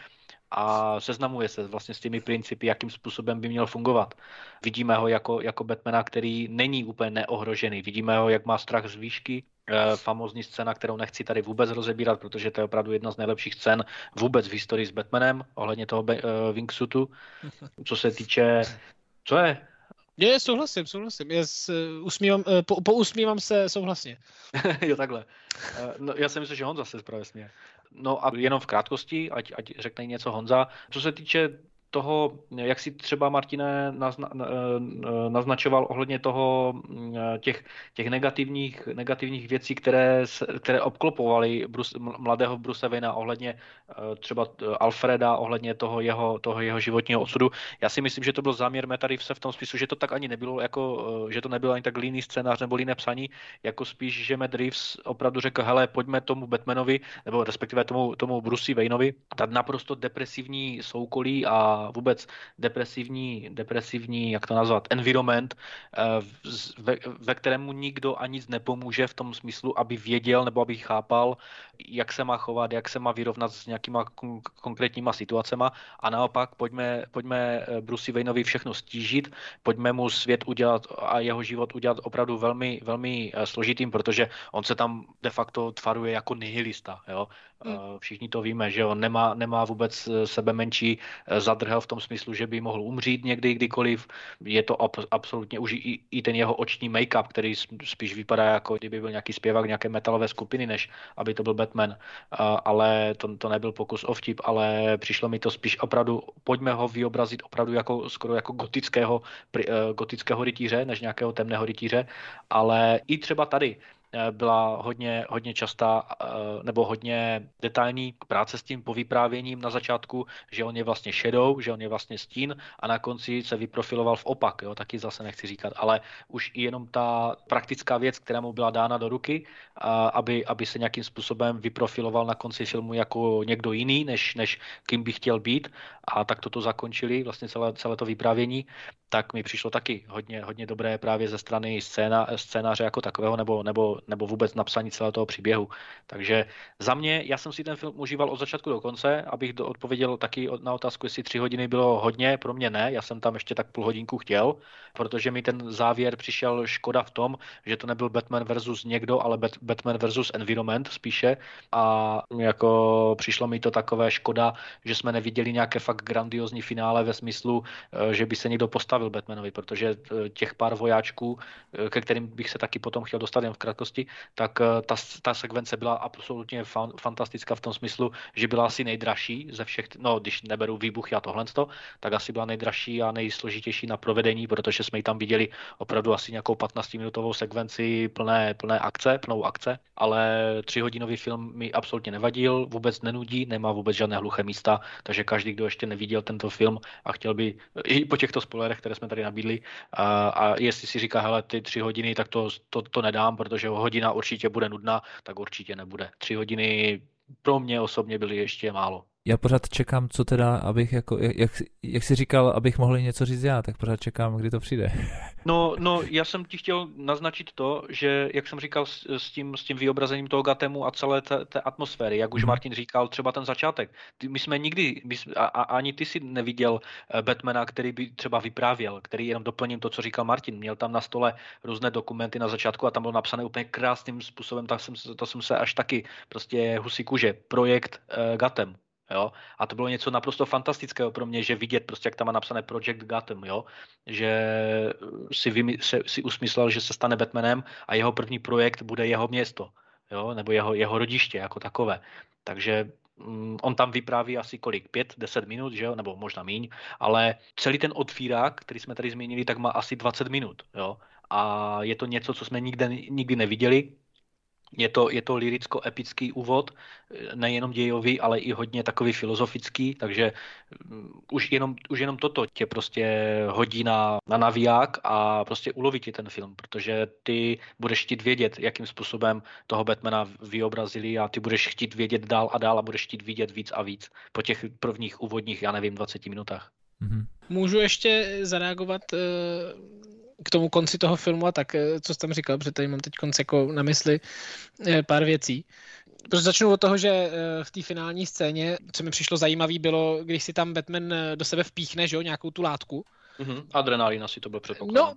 a seznamuje se vlastně s těmi principy, jakým způsobem by měl fungovat. Vidíme ho jako, jako Batmana, který není úplně neohrožený. Vidíme ho, jak má strach z výšky, e, famózní scéna, kterou nechci tady vůbec rozebírat, protože to je opravdu jedna z nejlepších scén vůbec v historii s Batmanem, ohledně toho e, wingsuitu. *laughs* Co se týče... Co je? Je, souhlasím, souhlasím. Je, s, usmívám, eh, po, pousmívám se souhlasně. *laughs* jo, takhle. Eh, no, já si myslím, že Honza se právě směje. No a jenom v krátkosti, ať, ať řekne něco Honza. Co se týče toho, jak si třeba Martine nazna, eh, naznačoval ohledně toho mm, těch, těch negativních, negativních věcí, které, které obklopovaly Bruce, mladého Bruce Wayne ohledně eh, třeba Alfreda, ohledně toho jeho, toho jeho životního osudu. Já si myslím, že to byl záměr Metarivse v tom smyslu, že to tak ani nebylo, jako, eh, že to nebylo ani tak líný scénář nebo líné psaní, jako spíš, že Matt Reeves opravdu řekl, hele, pojďme tomu Batmanovi, nebo respektive tomu, tomu Bruce Wayneovi, tak naprosto depresivní soukolí a vůbec depresivní, depresivní, jak to nazvat, environment, eh, ve, ve kterému nikdo ani nic nepomůže v tom smyslu, aby věděl nebo aby chápal, jak se má chovat, jak se má vyrovnat s nějakýma konkrétníma situacema a naopak pojďme, pojďme eh, Bruce Wayneovi všechno stížit, pojďme mu svět udělat a jeho život udělat opravdu velmi, velmi eh, složitým, protože on se tam de facto tvaruje jako nihilista. Jo? Hmm. Všichni to víme, že on nemá, nemá vůbec sebe menší zadrhel v tom smyslu, že by mohl umřít někdy, kdykoliv. Je to ab- absolutně už i, i ten jeho oční make-up, který spíš vypadá jako kdyby byl nějaký zpěvák nějaké metalové skupiny, než aby to byl Batman. Ale to, to nebyl pokus o vtip, ale přišlo mi to spíš opravdu, pojďme ho vyobrazit opravdu jako, skoro jako gotického, gotického rytíře, než nějakého temného rytíře. Ale i třeba tady, Eh, byla hodně, hodně častá eh, nebo hodně detailní práce s tím povyprávěním na začátku, že on je vlastně shadow, že on je vlastně stín a na konci se vyprofiloval v opak, jo, taky zase nechci říkat, ale už i jenom ta praktická věc, která mu byla dána do ruky, aby, aby se nějakým způsobem vyprofiloval na konci filmu jako někdo jiný, než, než kým by chtěl být. A tak toto zakončili, vlastně celé, celé to vyprávění, tak mi přišlo taky hodně, hodně dobré právě ze strany scéna, scénáře jako takového, nebo, nebo, nebo vůbec napsání celého toho příběhu. Takže za mě, já jsem si ten film užíval od začátku do konce, abych do, odpověděl taky na otázku, jestli tři hodiny bylo hodně, pro mě ne, já jsem tam ještě tak půl hodinku chtěl, protože mi ten závěr přišel škoda v tom, že to nebyl Batman versus někdo, ale Batman versus environment spíše a jako přišlo mi to takové škoda, že jsme neviděli nějaké fakt grandiozní finále ve smyslu, eh, že by se někdo postavil Batmanovi, protože eh, těch pár vojáčků, eh, ke kterým bych se taky potom chtěl dostat jen v krátkosti, tak ta, ta sekvence byla absolutně fan, fantastická v tom smyslu, že byla asi nejdražší ze všech, no když neberu výbuchy a tohle, tak asi byla nejdražší a nejsložitější na provedení, protože jsme ji tam viděli opravdu asi nějakou 15-minutovou sekvenci plné, plné akce, plnou akce, ale třihodinový film mi absolutně nevadil, vůbec nenudí, nemá vůbec žádné hluché místa, takže každý, kdo ještě neviděl tento film a chtěl by i po těchto spoilerech, které jsme tady nabídli, a, a jestli si říká, hele, ty tři hodiny, tak to, to, to nedám, protože hodina určitě bude nudná, tak určitě nebude. Tři hodiny pro mě osobně byly ještě málo já pořád čekám, co teda, abych jako, jak, jak jsi říkal, abych mohl něco říct já, tak pořád čekám, kdy to přijde. *laughs* No, no, já jsem ti chtěl naznačit to, že, jak jsem říkal s, s, tím, s tím vyobrazením toho Gatemu a celé té, té atmosféry, jak už mm. Martin říkal, třeba ten začátek. Ty, my jsme nikdy, my jsme, a, a, ani ty si neviděl eh, Batmana, který by třeba vyprávěl, který jenom doplním to, co říkal Martin. Měl tam na stole různé dokumenty na začátku a tam bylo napsané úplně krásným způsobem, tak jsem, to jsem se až taky prostě husí kůže, projekt uh, Gatem Jo? A to bylo něco naprosto fantastického pro mě, že vidět prostě, jak tam má napsané Project Gotham, jo? že si, vymy, se, si usmyslel, že se stane Batmanem a jeho první projekt bude jeho město, jo? nebo jeho, jeho rodiště jako takové. Takže mm, on tam vypráví asi kolik, pět, deset minut, že jo? nebo možná míň, ale celý ten otvírák, který jsme tady zmínili, tak má asi 20 minut. Jo? A je to něco, co jsme nikdy, nikdy neviděli Je to, je to liricko-epický úvod, nejenom dějový, ale i hodně takový filozofický, takže mm, už jenom, už jenom toto tě prostě hodí na, na naviják a prostě uloví ti ten film, protože ty budeš chtít vědět, jakým způsobem toho Batmana vyobrazili a ty budeš chtít vědět dál a dál a budeš chtít vidět víc a víc po těch prvních úvodních, já nevím, 20 minutách. Mm-hmm. Můžu ještě zareagovat eh, k tomu konci toho filmu a tak, eh, co jsem říkal, protože tady mám teď konci jako na mysli eh, pár věcí. Protože začnu od toho, že eh, v té finální scéně, co mi přišlo zajímavé, bylo, když si tam Batman do sebe vpíchne, že jo, nějakou tu látku. Mm-hmm. Adrenalin asi to byl předpoklad. No,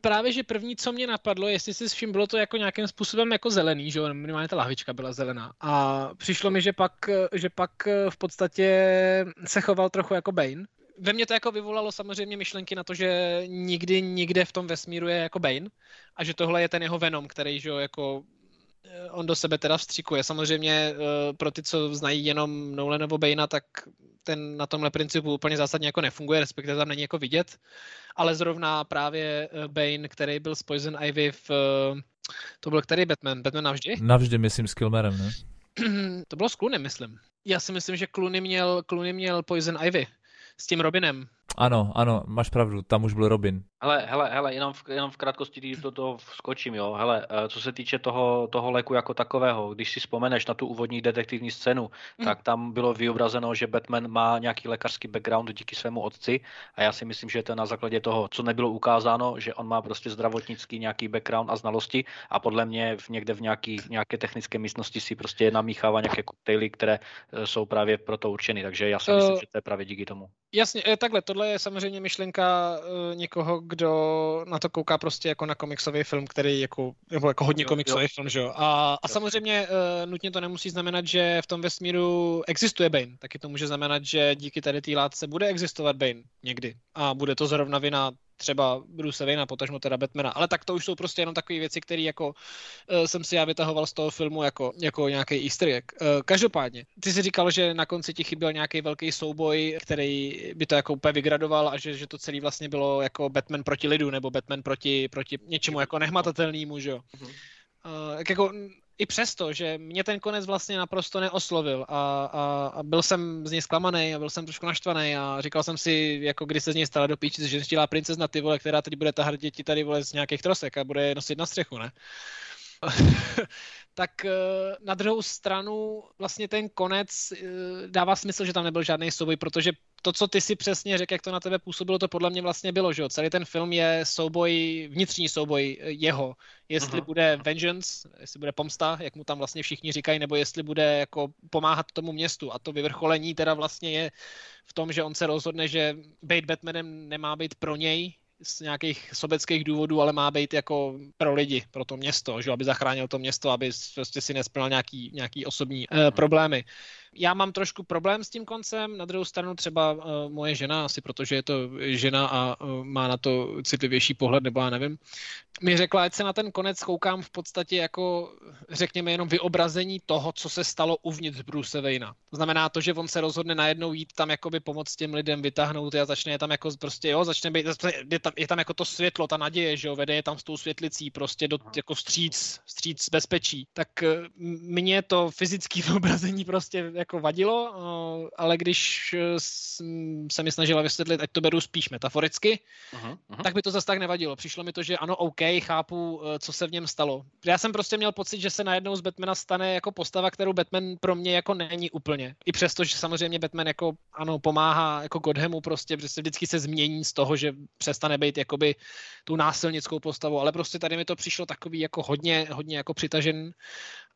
právě, že první, co mě napadlo, jestli si s vším bylo to jako nějakým způsobem jako zelený, že jo, minimálně ta lahvička byla zelená. A přišlo mi, že pak, že pak v podstatě se choval trochu jako Bane, ve mně to jako vyvolalo samozřejmě myšlenky na to, že nikdy nikde v tom vesmíru je jako Bane a že tohle je ten jeho Venom, který že jako eh, on do sebe teda vstřikuje. Samozřejmě eh, pro ty, co znají jenom Nolanovo Bane, tak ten na tomhle principu úplně zásadně jako nefunguje, respektive tam není jako vidět, ale zrovna právě eh, Bane, který byl z Poison Ivy v... To byl který Batman? Batman navždy? *clears throat* Navždy, myslím, s Kilmerem, ne? to bylo s Clooney, myslím. Já si myslím, že Clooney měl, Clooney měl Poison Ivy s tím Robinem. Ano, ano, máš pravdu, tam už byl Robin. Hele, hele, hele, jenom v, jenom v krátkosti, když do toho skočím, jo, hele, eh, co se týče toho, toho léku jako takového, když si vzpomeneš na tu úvodní detektivní scénu, mm. tak tam bylo vyobrazeno, že Batman má nějaký lékařský background díky svému otci a já si myslím, že to je na základě toho, co nebylo ukázáno, že on má prostě zdravotnický nějaký background a znalosti a podle mě v někde v nějaký, nějaké technické místnosti si prostě namíchává nějaké koktejly, které eh, jsou právě pro to určeny, takže já si uh, myslím, že to je právě díky tomu. Jasně, takhle, tohle je samozřejmě myšlenka uh, někoho, kdo na to kouká prostě jako na komiksový film, který jako, nebo jako hodně jo, komiksový jo. film, že jo. A, a samozřejmě uh, nutně to nemusí znamenat, že v tom vesmíru existuje Bane. Taky to může znamenat, že díky tady té látce bude existovat Bane někdy. A bude to zrovna vina třeba Bruce Wayne, potažmo teda Batmana, ale tak to už jsou prostě jenom takové věci, které jako uh, jsem si já vytahoval z toho filmu jako, jako nějaký easter egg. Uh, každopádně, ty jsi říkal, že na konci ti chyběl nějaký velký souboj, který by to jako úplně vygradoval a že, že to celé vlastně bylo jako Batman proti lidu nebo Batman proti, proti něčemu jako nehmatatelnému, že jo. Uh, jako i přesto, že mě ten konec vlastně naprosto neoslovil a, a, a byl jsem z něj zklamaný a byl jsem trošku naštvaný a říkal jsem si, jako když se z něj stala do píči, že chtěla princezna ty vole, která teď bude tahat děti tady vole z nějakých trosek a bude nosit na střechu, ne? Tak eh, na druhou stranu vlastně ten konec eh, dává smysl, že tam nebyl žádný souboj, protože to, co ty si přesně řekl, jak to na tebe působilo, to podle mě vlastně bylo, že jo? Celý ten film je souboj, vnitřní souboj eh, jeho. Jestli uh-huh. bude vengeance, jestli bude pomsta, jak mu tam vlastně všichni říkají, nebo jestli bude jako pomáhat tomu městu. A to vyvrcholení teda vlastně je v tom, že on se rozhodne, že být Batmanem nemá být pro něj, z nějakých sobeckých důvodů, ale má být jako pro lidi, pro to město, že aby zachránil to město, aby prostě si nesplnil nějaký, nějaký osobní uh, problémy. Já mám trošku problém s tím koncem, na druhou stranu třeba uh, moje žena, asi protože je to žena a uh, má na to citlivější pohled, nebo já nevím, mi řekla, ať se na ten konec koukám v podstatě jako, řekněme, jenom vyobrazení toho, co se stalo uvnitř Bruce Wayna. Znamená to, že on se rozhodne najednou jít tam jakoby pomoct těm lidem, vytáhnout a začne je tam jako prostě, jo, začne být, je tam, je tam jako to světlo, ta naděje, že jo, vede je tam s tou světlicí prostě do, jako vstříc, vstříc bezpečí. Tak eh, mě to fyzické *laughs* vyobrazení prostě jako vadilo, eh, ale když eh, se mi snažila vysvětlit, ať to beru spíš metaforicky, uh-huh, uh-huh. tak by to zase tak nevadilo. Přišlo mi to, že ano, OK, chápu, eh, co se v něm stalo. Já jsem prostě měl pocit, že se najednou z Batmana stane jako postava, kterou Batman pro mě jako není úplně. I přesto, že samozřejmě Batman jako, ano, pomáhá jako Godhamu prostě, protože se vždycky se změní z toho, že přestane být jakoby tu násilnickou postavou, ale prostě tady mi to přišlo takový jako hodně, hodně jako přitažen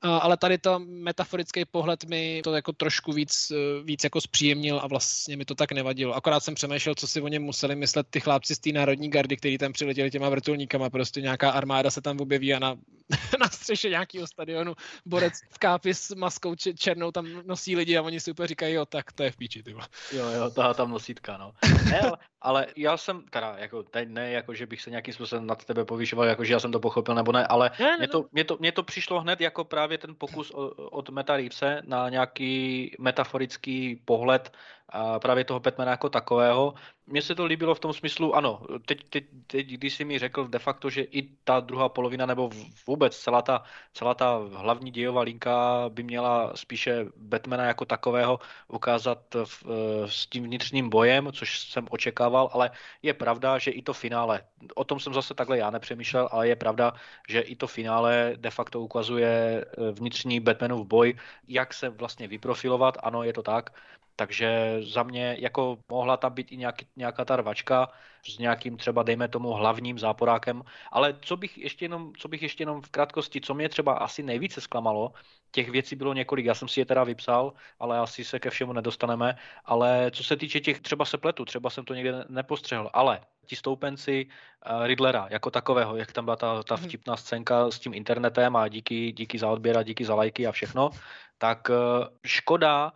ale tady to metaforický pohled mi to jako trošku víc, e, víc jako zpříjemnil a vlastně mi to tak nevadilo. Akorát jsem přemýšlel, co si o něm museli myslet ty chlápci z té národní gardy, který tam přiletěli těma vrtulníkama, prostě nějaká armáda se tam objeví a na, *laughs* na střeše nějakého stadionu borec v kápi s maskou černou tam nosí lidi a oni si úplně říkají, jo, tak to je v píči, ty Jo, jo, ta tam nosítka, no. *laughs* Ne, ale, ale, já jsem, teda, jako, teď ne, jako, že bych se nějakým způsobem nad tebe povyšoval, jako, že já jsem to pochopil, nebo ne, ale ne, ne, mě, to, mě, to, mě to přišlo hned jako právě ten pokus od Meta Reevese na nějaký metaforický pohled a právě toho Batmana jako takového. Mně se to líbilo v tom smyslu, ano, teď, teď, teď když jsi mi řekl de facto, že i ta druhá polovina, nebo vůbec celá ta, celá ta hlavní dějová linka by měla spíše Batmana jako takového ukázat v, s tím vnitřním bojem, což jsem očekával, ale je pravda, že i to finále, o tom jsem zase takhle já nepřemýšlel, ale je pravda, že i to finále de facto ukazuje vnitřní Batmanův boj, jak se vlastně vyprofilovat, ano, je to tak, takže za mě jako mohla tam být i nějaký, nějaká ta rvačka s nějakým třeba, dejme tomu, hlavním záporákem. Ale co bych ještě jenom, co bych ještě jenom v krátkosti, co mě třeba asi nejvíce zklamalo, těch věcí bylo několik, já jsem si je teda vypsal, ale asi se ke všemu nedostaneme. Ale co se týče těch, třeba se pletu, třeba jsem to někde nepostřehl, ale ti stoupenci uh, Riddlera jako takového, jak tam byla ta, ta mhm. vtipná scénka s tím internetem a díky, díky za odběr a díky za lajky a všechno, tak uh, škoda,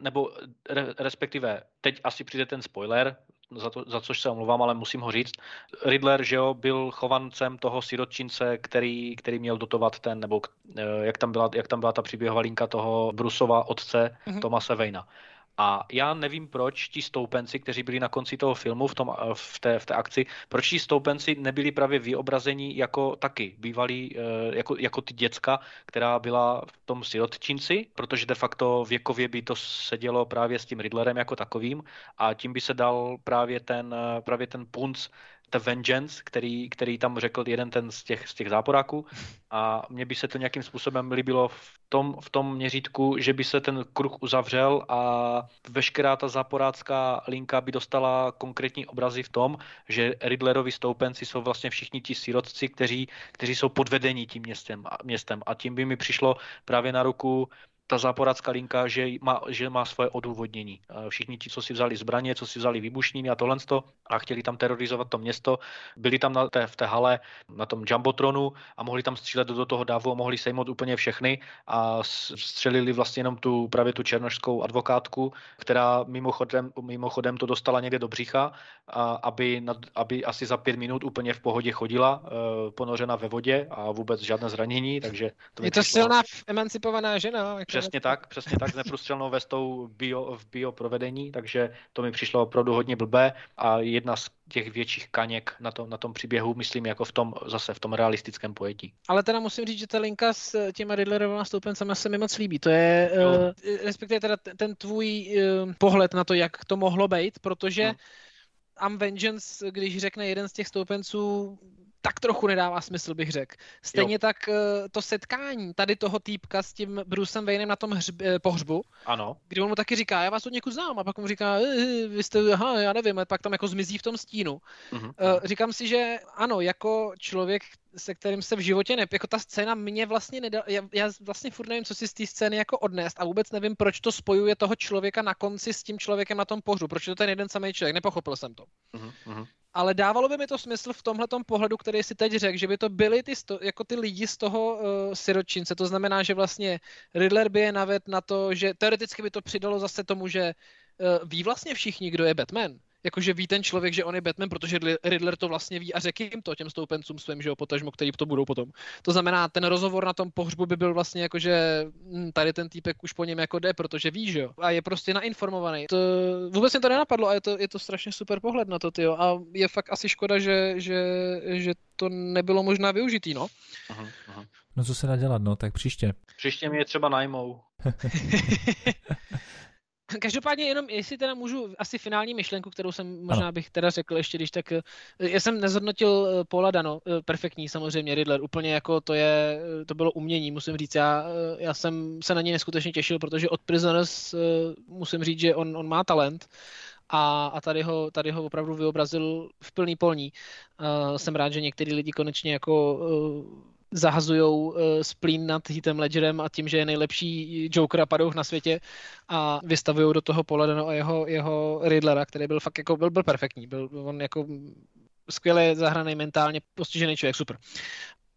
nebo re, respektive teď asi přijde ten spoiler, za, to, za což se omluvám, ale musím ho říct. Riddler, že jo, byl chovancem toho sirotčince, který, který měl dotovat ten, nebo eh, jak tam byla, jak tam byla ta příběhová linka toho Brusova otce mm-hmm. Tomase Vejna. A já nevím, proč ti stoupenci, kteří byli na konci toho filmu v, tom, v, té, v té akci, proč ti stoupenci nebyli právě vyobrazeni jako taky, bývalí, eh, jako, jako ty děcka, která byla v tom sirotčinci, protože de facto věkově by to sedělo právě s tím Riddlerem jako takovým a tím by se dal právě ten, eh, právě ten punc The Vengeance, který, který tam řekl jeden ten z těch, z těch záporáků. A mně by se to nějakým způsobem líbilo v tom, v tom měřítku, že by se ten kruh uzavřel a veškerá ta záporácká linka by dostala konkrétní obrazy v tom, že Riddlerovi stoupenci jsou vlastně všichni ti sirotci, kteří, kteří jsou podvedení tím městem, městem. A tím by mi přišlo právě na ruku ta záporácká linka, že má, že má svoje odůvodnění. Všichni ti, co si vzali zbraně, co si vzali výbušniny a tohle a chtěli tam terorizovat to město, byli tam na té, v té hale na tom Jumbotronu a mohli tam střílet do toho dávu a mohli sejmout úplně všechny a střelili vlastně jenom tu právě tu černožskou advokátku, která mimochodem, mimochodem to dostala někde do břicha, a aby, nad, aby asi za pět minut úplně v pohodě chodila, e, ponořena ve vodě a vůbec žádné zranění, takže to Je to přišlo... silná emancipovaná žena. Jako Přesně tak, přesně tak, s neprůstřelnou vestou bio, v bio provedení, takže to mi přišlo opravdu hodně blbé a jedna z těch větších kaněk na tom, na tom příběhu, myslím, jako v tom, zase v tom realistickém pojetí. Ale teda musím říct, že ta linka s těma Riddlerovými stoupencema se mi moc líbí. To je, uh, respektive teda ten tvůj uh, pohled na to, jak to mohlo být, protože hmm. Am Vengeance, když řekne jeden z těch stoupenců, tak trochu nedává smysl, bych řekl. Stejně jo. tak eh, to setkání tady toho týpka s tím Brucem Waynem na tom hřb, eh, pohřbu, ano. kdy on mu taky říká, já vás od někud znám, a pak mu říká, eh, vy jste, aha, já nevím, a pak tam jako zmizí v tom stínu. Uh-huh. Říkám si, že ano, jako člověk, se kterým se v životě ne, jako ta scéna mě vlastně nedá, já, já vlastně furt nevím, co si z té scény jako odnést a vůbec nevím, proč to spojuje toho člověka na konci s tím člověkem na tom pohřbu, proč je to ten jeden samý člověk, nepochopil jsem to. Uh-huh ale dávalo by mi to smysl v tomhle pohledu, který si teď řekl, že by to byly ty, sto, jako ty lidi z toho uh, siročince. To znamená, že vlastně Riddler by je navedl na to, že teoreticky by to přidalo zase tomu, že uh, ví vlastně všichni, kdo je Batman jakože ví ten člověk, že on je Batman, protože Riddler to vlastně ví a řekl jim to těm stoupencům svým, že jo, potažmo, který to budou potom. To znamená, ten rozhovor na tom pohřbu by byl vlastně jako, že hm, tady ten týpek už po něm jako jde, protože ví, že jo, a je prostě nainformovaný. To, vůbec mi to nenapadlo a je to, je to strašně super pohled na to, tyjo. A je fakt asi škoda, že, že, že to nebylo možná využitý, no. Aha, aha. No co se dá dělat, no, tak příště. Příště mě třeba najmou. *laughs* Každopádně jenom, jestli teda můžu, asi finální myšlenku, kterou jsem možná ano. bych teda řekl ještě, když tak, eh, já jsem nezhodnotil eh, Paula Dano, eh, perfektní samozřejmě Riddler, úplně jako to je, to bylo umění, musím říct, já, já jsem se na něj neskutečně těšil, protože od Prisoners musím říct, že on, on má talent a, a tady, ho, tady ho opravdu vyobrazil v plný polní. Uh, jsem rád, že některý lidi konečně jako uh, zahazují uh, splín nad Heatem Ledgerem a tím, že je nejlepší Joker a padouch na světě a vystavují do toho Poladeno a jeho, jeho Riddlera, který byl fakt jako, byl, byl perfektní, byl on jako skvěle zahraný mentálně postižený člověk, super.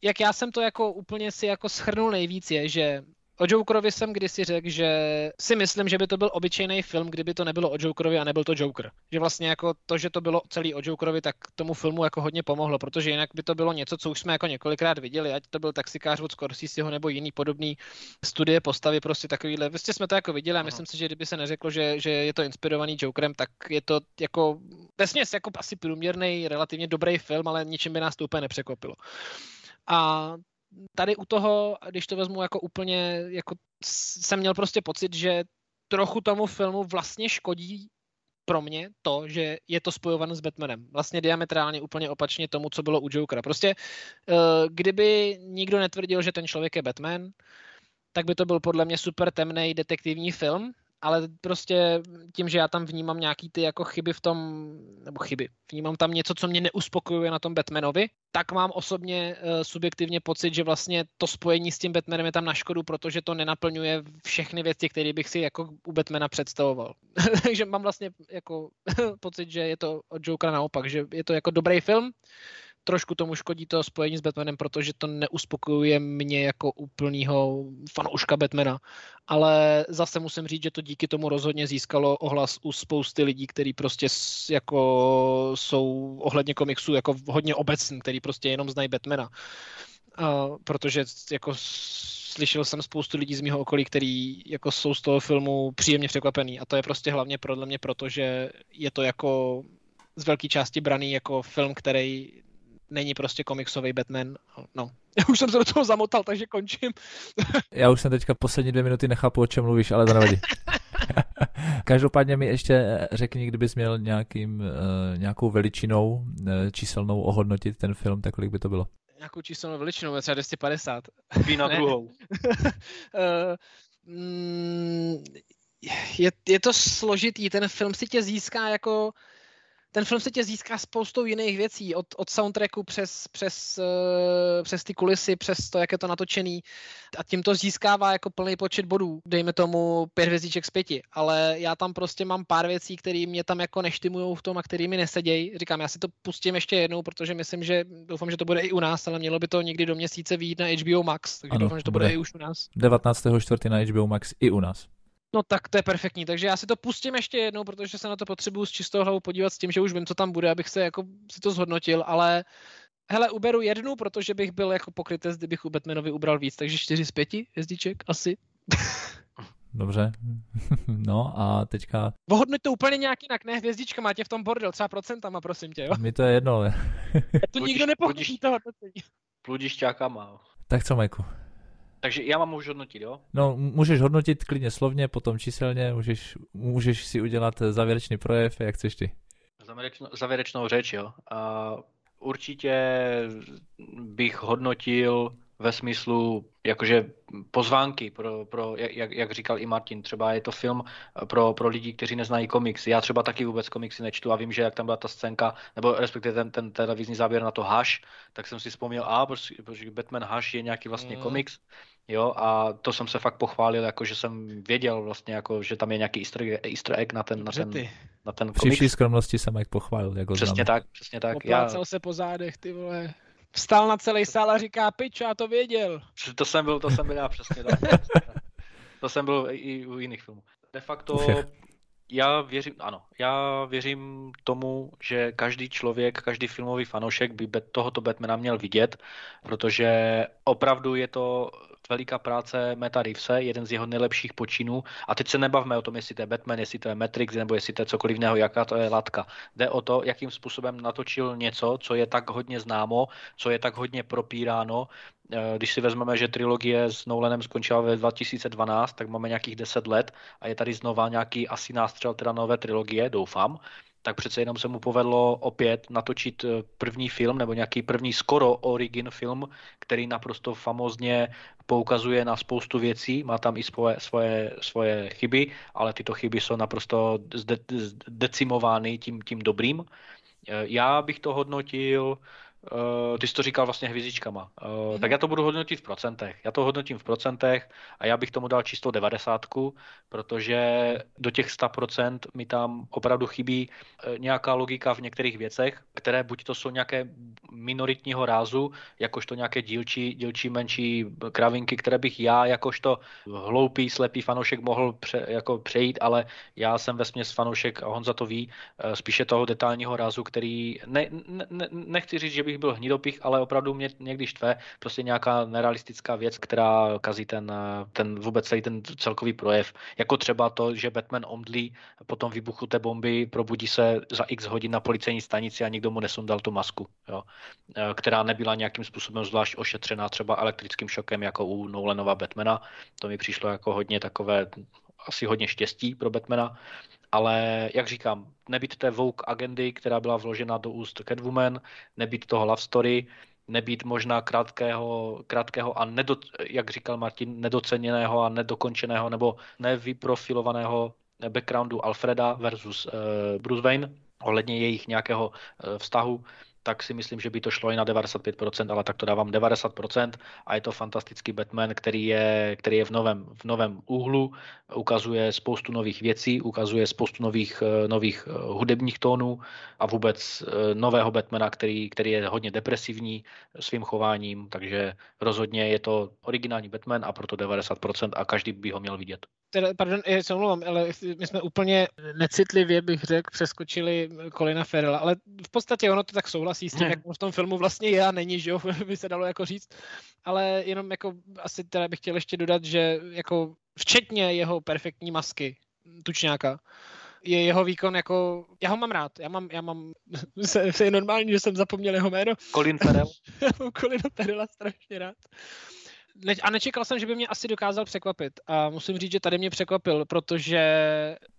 Jak já jsem to jako úplně si jako schrnul nejvíc je, že O Jokerovi jsem kdysi řekl, že si myslím, že by to byl obyčejný film, kdyby to nebylo o Jokerovi a nebyl to Joker. Že vlastně jako to, že to bylo celý o Jokerovi, tak tomu filmu jako hodně pomohlo, protože jinak by to bylo něco, co už jsme jako několikrát viděli, ať to byl taxikář od Scorseseho nebo jiný podobný studie postavy, prostě takovýhle. Vlastně jsme to jako viděli a myslím si, že kdyby se neřeklo, že, že je to inspirovaný Jokerem, tak je to jako vesměs jako asi průměrný, relativně dobrý film, ale ničím by nás to úplně nepřekvapilo. A tady u toho, když to vezmu jako úplně, jako jsem měl prostě pocit, že trochu tomu filmu vlastně škodí pro mě to, že je to spojované s Batmanem. Vlastně diametrálně úplně opačně tomu, co bylo u Jokera. Prostě eh, kdyby nikdo netvrdil, že ten člověk je Batman, tak by to byl podle mě super temný detektivní film, ale prostě tím, že já tam vnímám nějaký ty jako chyby v tom, nebo chyby, vnímám tam něco, co mě neuspokojuje na tom Batmanovi, tak mám osobně uh, subjektivně pocit, že vlastně to spojení s tím Batmanem je tam na škodu, protože to nenaplňuje všechny věci, které bych si jako u Batmana představoval. *laughs* Takže mám vlastně jako *laughs* pocit, že je to od Jokera naopak, že je to jako dobrý film, trošku tomu škodí to spojení s Batmanem, protože to neuspokojuje mě jako úplnýho fanouška Batmana. Ale zase musím říct, že to díky tomu rozhodně získalo ohlas u spousty lidí, kteří prostě jako jsou ohledně komiksů jako hodně obecní, který prostě jenom znají Batmana. Uh, protože jako slyšel jsem spoustu lidí z mého okolí, který jako jsou z toho filmu příjemně překvapený a to je prostě hlavně podle mě proto, že je to jako z velké části braný jako film, který není prostě komiksový Batman. No, já *laughs* už jsem se do toho zamotal, takže končím. *laughs* já už jsem teďka poslední dvě minuty nechápu, o čem mluvíš, ale to nevadí. *laughs* Každopádně mi ještě řekni, kdybys měl nějakým, uh, nějakou veličinou uh, číselnou ohodnotit ten film, tak kolik by to bylo? Nějakou číselnou veličinou, třeba 250. Ví na druhou. uh, mm, je, je to složitý, ten film si tě získá jako ten film se tě získá spoustou jiných věcí, od, od soundtracku přes, přes, uh, přes ty kulisy, přes to, jak je to natočený a tím to získává jako plný počet bodů, dejme tomu pět hvězdiček z pěti, ale já tam prostě mám pár věcí, které mě tam jako neštimují v tom a který mi nesedějí. Říkám, já si to pustím ještě jednou, protože myslím, že doufám, že to bude i u nás, ale mělo by to někdy do měsíce výjít na HBO Max, takže ano, doufám, že to bude, bude i už u nás. 19.4. na HBO Max i u nás. No tak to je perfektní, takže já si to pustím ještě jednou, protože se na to potřebuju s čistou hlavou podívat s tím, že už vím, co tam bude, abych se jako si to zhodnotil, ale hele, uberu jednu, protože bych byl jako pokrytec, kdybych u Batmanovi ubral víc, takže čtyři z pěti hvězdiček asi. Dobře. *laughs* No a teďka... Ohodnoť to úplně nějak jinak, ne hvězdička, máte v tom bordel, třeba procentama, prosím tě, jo? Mi to je jedno, ale... *laughs* to nikdo nepochopí to hodnocení. Pludišťákama. Tak co, Majku? Takže já mám už hodnotit, jo? No, můžeš hodnotit klidně slovně, potom číselně, můžeš, můžeš si udělat závěrečný projev, jak chceš ty. Závěrečnou, závěrečnou řeč, jo. A určitě bych hodnotil ve smyslu jakože pozvánky pro, pro jak, jak říkal i Martin, třeba je to film pro, pro lidi, kteří neznají komiksy. Já třeba taky vůbec komiksy nečtu a vím, že jak tam byla ta scénka, nebo respektive ten, ten televizní záběr na to Hash, tak jsem si vzpomněl, a protože Batman Hash je nějaký vlastně mm. komiks, jo, a to jsem se fakt pochválil, jako že jsem věděl vlastně, jako, že tam je nějaký easter, easter egg na ten, na ten, na ten komiks. Při vší skromnosti jsem Mike pochválil, jako Přesně znám. tak, přesně tak. Poplácal já... se po zádech, ty vole. Vstal na celý sál a říká, pič, já to věděl. To jsem byl, to jsem byl já přesně tak. *laughs* to jsem byl i u jiných filmů. De facto já věřím, ano, já věřím tomu, že každý člověk, každý filmový fanoušek by tohoto Batmana měl vidět, protože opravdu je to veliká práce Meta Reevese, jeden z jeho nejlepších počinů. A teď se nebavme o tom, jestli to je Batman, jestli to je Matrix, nebo jestli to je cokoliv jiného, jaká to je látka. Jde o to, jakým způsobem natočil něco, co je tak hodně známo, co je tak hodně propíráno. Eh, když si vezmeme, že trilogie s Nolanem skončila ve 2012, tak máme nějakých 10 let a je tady znova nějaký asi nástřel teda nové trilogie, doufám tak přece jenom se mu povedlo opět natočit eh, první film, nebo nějaký první skoro origin film, který naprosto famozně poukazuje na spoustu věcí, má tam i svoje, svoje, svoje chyby, ale tyto chyby jsou naprosto zde, zdecimovány tím, tím dobrým. Eh, já bych to hodnotil Uh, ty jsi to říkal vlastně hvězdičkama. Uh, mm-hmm. Tak já to budu hodnotit v procentech. Já to hodnotím v procentech a já bych tomu dal čistou devadesátku, protože do těch 100% mi tam opravdu chybí uh, nějaká logika v některých věcech, které buď to jsou nějaké minoritního rázu, jakožto nějaké dílčí, dílčí menší kravinky, které bych já jakožto hloupý, slepý fanoušek mohl pře, jako přejít, ale já jsem ve směs fanoušek a Honza to ví, spíše toho detailního rázu, který ne, ne, ne, nechci říct, že bych byl hnidopich, ale opravdu mě někdy štve prostě nějaká nerealistická věc, která kazí ten, ten vůbec celý ten celkový projev. Jako třeba to, že Batman omdlí po tom výbuchu té bomby, probudí se za x hodin na policejní stanici a nikdo mu nesundal tu masku, jo? E, která nebyla nějakým způsobem zvlášť ošetřená třeba elektrickým šokem jako u Nolanova Batmana. To mi přišlo jako hodně takové asi hodně štěstí pro Batmana ale jak říkám, nebýt té Vogue agendy, která byla vložena do úst Catwoman, nebýt toho love story, nebýt možná krátkého, krátkého a nedo, jak říkal Martin, nedoceněného a nedokončeného nebo nevyprofilovaného backgroundu Alfreda versus uh, Bruce Wayne ohledně jejich nějakého uh, vztahu, tak si myslím, že by to šlo i na 95%, ale tak to dávám 90% a je to fantastický Batman, který je, který je v, novém, v novém úhlu, ukazuje spoustu nových věcí, ukazuje spoustu nových, eh, nových eh, hudebních tónů a vůbec eh, nového Batmana, který, který je hodně depresivní svým chováním, takže rozhodně je to originální Batman a proto 90% a každý by ho měl vidět teda, pardon, já se omlouvám, ale my jsme úplně necitlivě, bych řekl, přeskočili Kolina Ferrella, ale v podstatě ono to tak souhlasí s tím, hmm. jak v tom filmu vlastně je a není, že jo, *laughs* by se dalo jako říct, ale jenom jako asi teda bych chtěl ještě dodat, že jako včetně jeho perfektní masky, tučňáka, je jeho výkon jako, já ho mám rád, já mám, já mám, *laughs* se, se je normální, že jsem zapomněl jeho jméno. Colin Farrell. *laughs* mám Colina Ferrella strašně rád ne, a nečekal jsem, že by mě asi dokázal překvapit. A musím říct, že tady mě překvapil, protože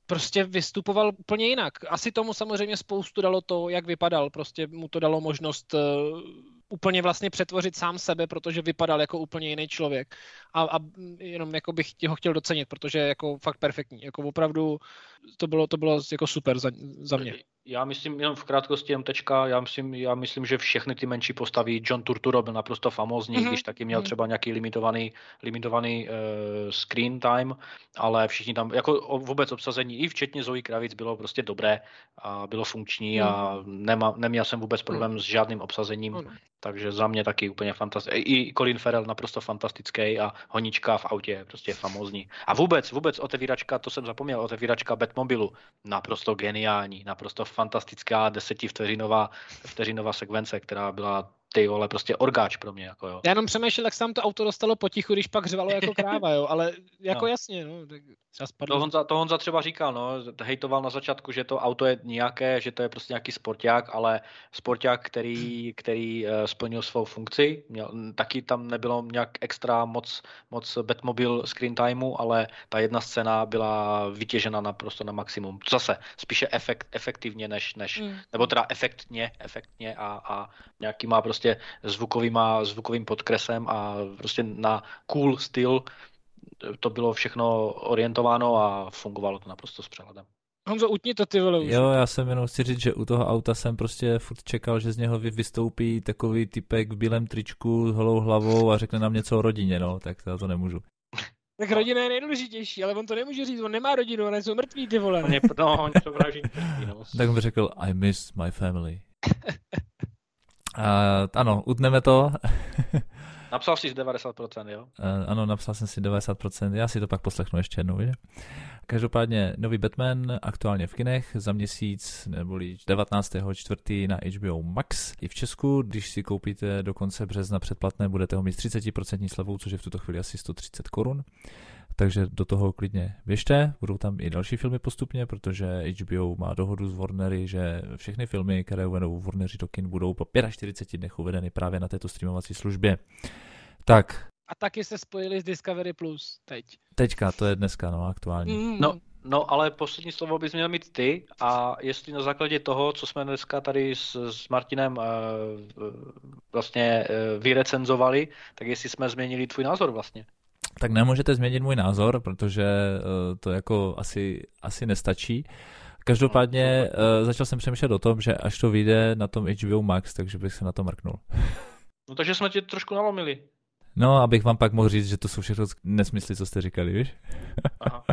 prostě vystupoval úplně jinak. Asi tomu samozřejmě spoustu dalo to, jak vypadal. Prostě mu to dalo možnost uh, úplně vlastně přetvořit sám sebe, protože vypadal jako úplně jiný člověk. A, a jenom jako bych ho chtěl docenit, protože je jako fakt perfektní. Jako opravdu to bylo, to bylo jako super za, za mě. Já myslím, jenom v krátkosti MTčka, já myslím, já myslím, že všechny ty menší postavy, John Turturro byl naprosto famózní, mm-hmm. když taky měl mhm. třeba nějaký limitovaný, limitovaný uh, screen time, ale všichni tam, jako vůbec obsazení, i včetně Zoe Kravic bylo prostě dobré a bylo funkční mm. a nema, neměl jsem vůbec problém mm. s žádným obsazením, mm. takže za mě taky úplně fantastický. I Colin Farrell naprosto fantastický a honička v autě prostě famózní. A vůbec, vůbec otevíračka, to jsem zapomněl, otevíračka Batmobilu, naprosto geniální, naprosto fantastická desetivteřinová vteřinová sekvence, která byla ty vole, prostě orgáč pro mě. Jako jo. Já jenom přemýšlel, jak se tam to auto dostalo potichu, když pak řvalo jako kráva, jo, ale jako no. jasně, no. Tak to, Honza, to Honza třeba říkal, no, hejtoval na začátku, že to auto je nějaké, že to je prostě nějaký sporták, ale sporták, který, který uh, splnil svou funkci, měl, taky tam nebylo nějak extra moc, moc Batmobile screen timeu, ale ta jedna scéna byla vytěžena naprosto na maximum. Zase spíše efekt, efektivně, než, než mm. nebo teda efektně, efektně a, a nějaký má prostě prostě zvukovýma, zvukovým podkresem a prostě na cool styl to bylo všechno orientováno a fungovalo to naprosto s přehledem. Honzo, utni to ty vole. Jo, já jsem jenom chci říct, že u toho auta jsem prostě furt čekal, že z něho vystoupí takový typek v bílém tričku s holou hlavou a řekne nám něco o rodině, no, tak já to nemůžu. Tak rodina je nejdůležitější, ale on to nemůže říct, on nemá rodinu, oni jsou mrtví, ty vole. Oni, no, oni to vraží no. Tak mi řekl, I miss my family. *laughs* Uh, ano, utneme to. *laughs* Napsal jsi 90%, jo? Uh, ano, napsal jsem si 90%, já si to pak poslechnu ještě jednou, že? Každopádně nový Batman aktuálně v kinech za měsíc, neboli 19.4. na HBO Max. I v Česku, když si koupíte do konce března předplatné, budete ho mít 30% slevou, což je v tuto chvíli asi 130 korun takže do toho klidně běžte, budou tam i další filmy postupně, protože HBO má dohodu s Warnery, že všechny filmy, které uvedou Warneri do kin, budou po 45 dnech uvedeny právě na této streamovací službě. Tak. A taky se spojili s Discovery Plus teď. Teďka, to je dneska, no, aktuálně. Mm. No, No, ale poslední slovo bys měl mít ty a jestli na základě toho, co jsme dneska tady s, s Martinem uh, vlastně uh, vyrecenzovali, tak jestli jsme změnili tvůj názor vlastně tak nemůžete změnit můj názor, protože eh, to jako asi, asi nestačí Každopádně uh, začal jsem přemýšlet o tom, že až to vyjde na tom HBO Max, takže bych se na to mrknul. No takže jsme tě trošku nalomili. No, abych vám pak mohl říct, že to jsou všechno nesmysly, co jste říkali, víš? Aha.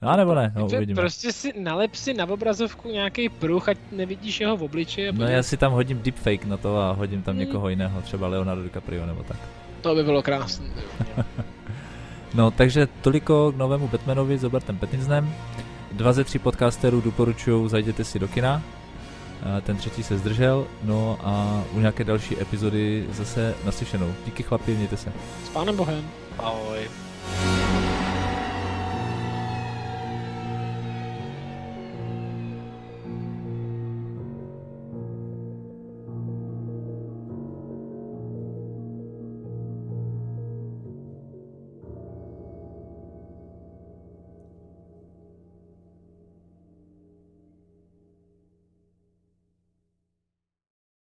A *laughs* nebo ne, no, uvidíme. Prostě si nalep si na obrazovku nějaký pruh, ať nevidíš jeho v obličeji. No já si tam hodím deepfake na to a hodím tam hmm. někoho jiného, třeba Leonardo DiCaprio nebo tak. To by bylo krásné. *laughs* no, takže toliko k novému Batmanovi s Robertem Pattinsonem. Dva ze tří podcasterů doporučuju, zajděte si do kina. Ten třetí se zdržel, no a u nějaké další epizody zase naslyšenou. Díky chlapi, mějte se. S pánem Bohem. Ahoj.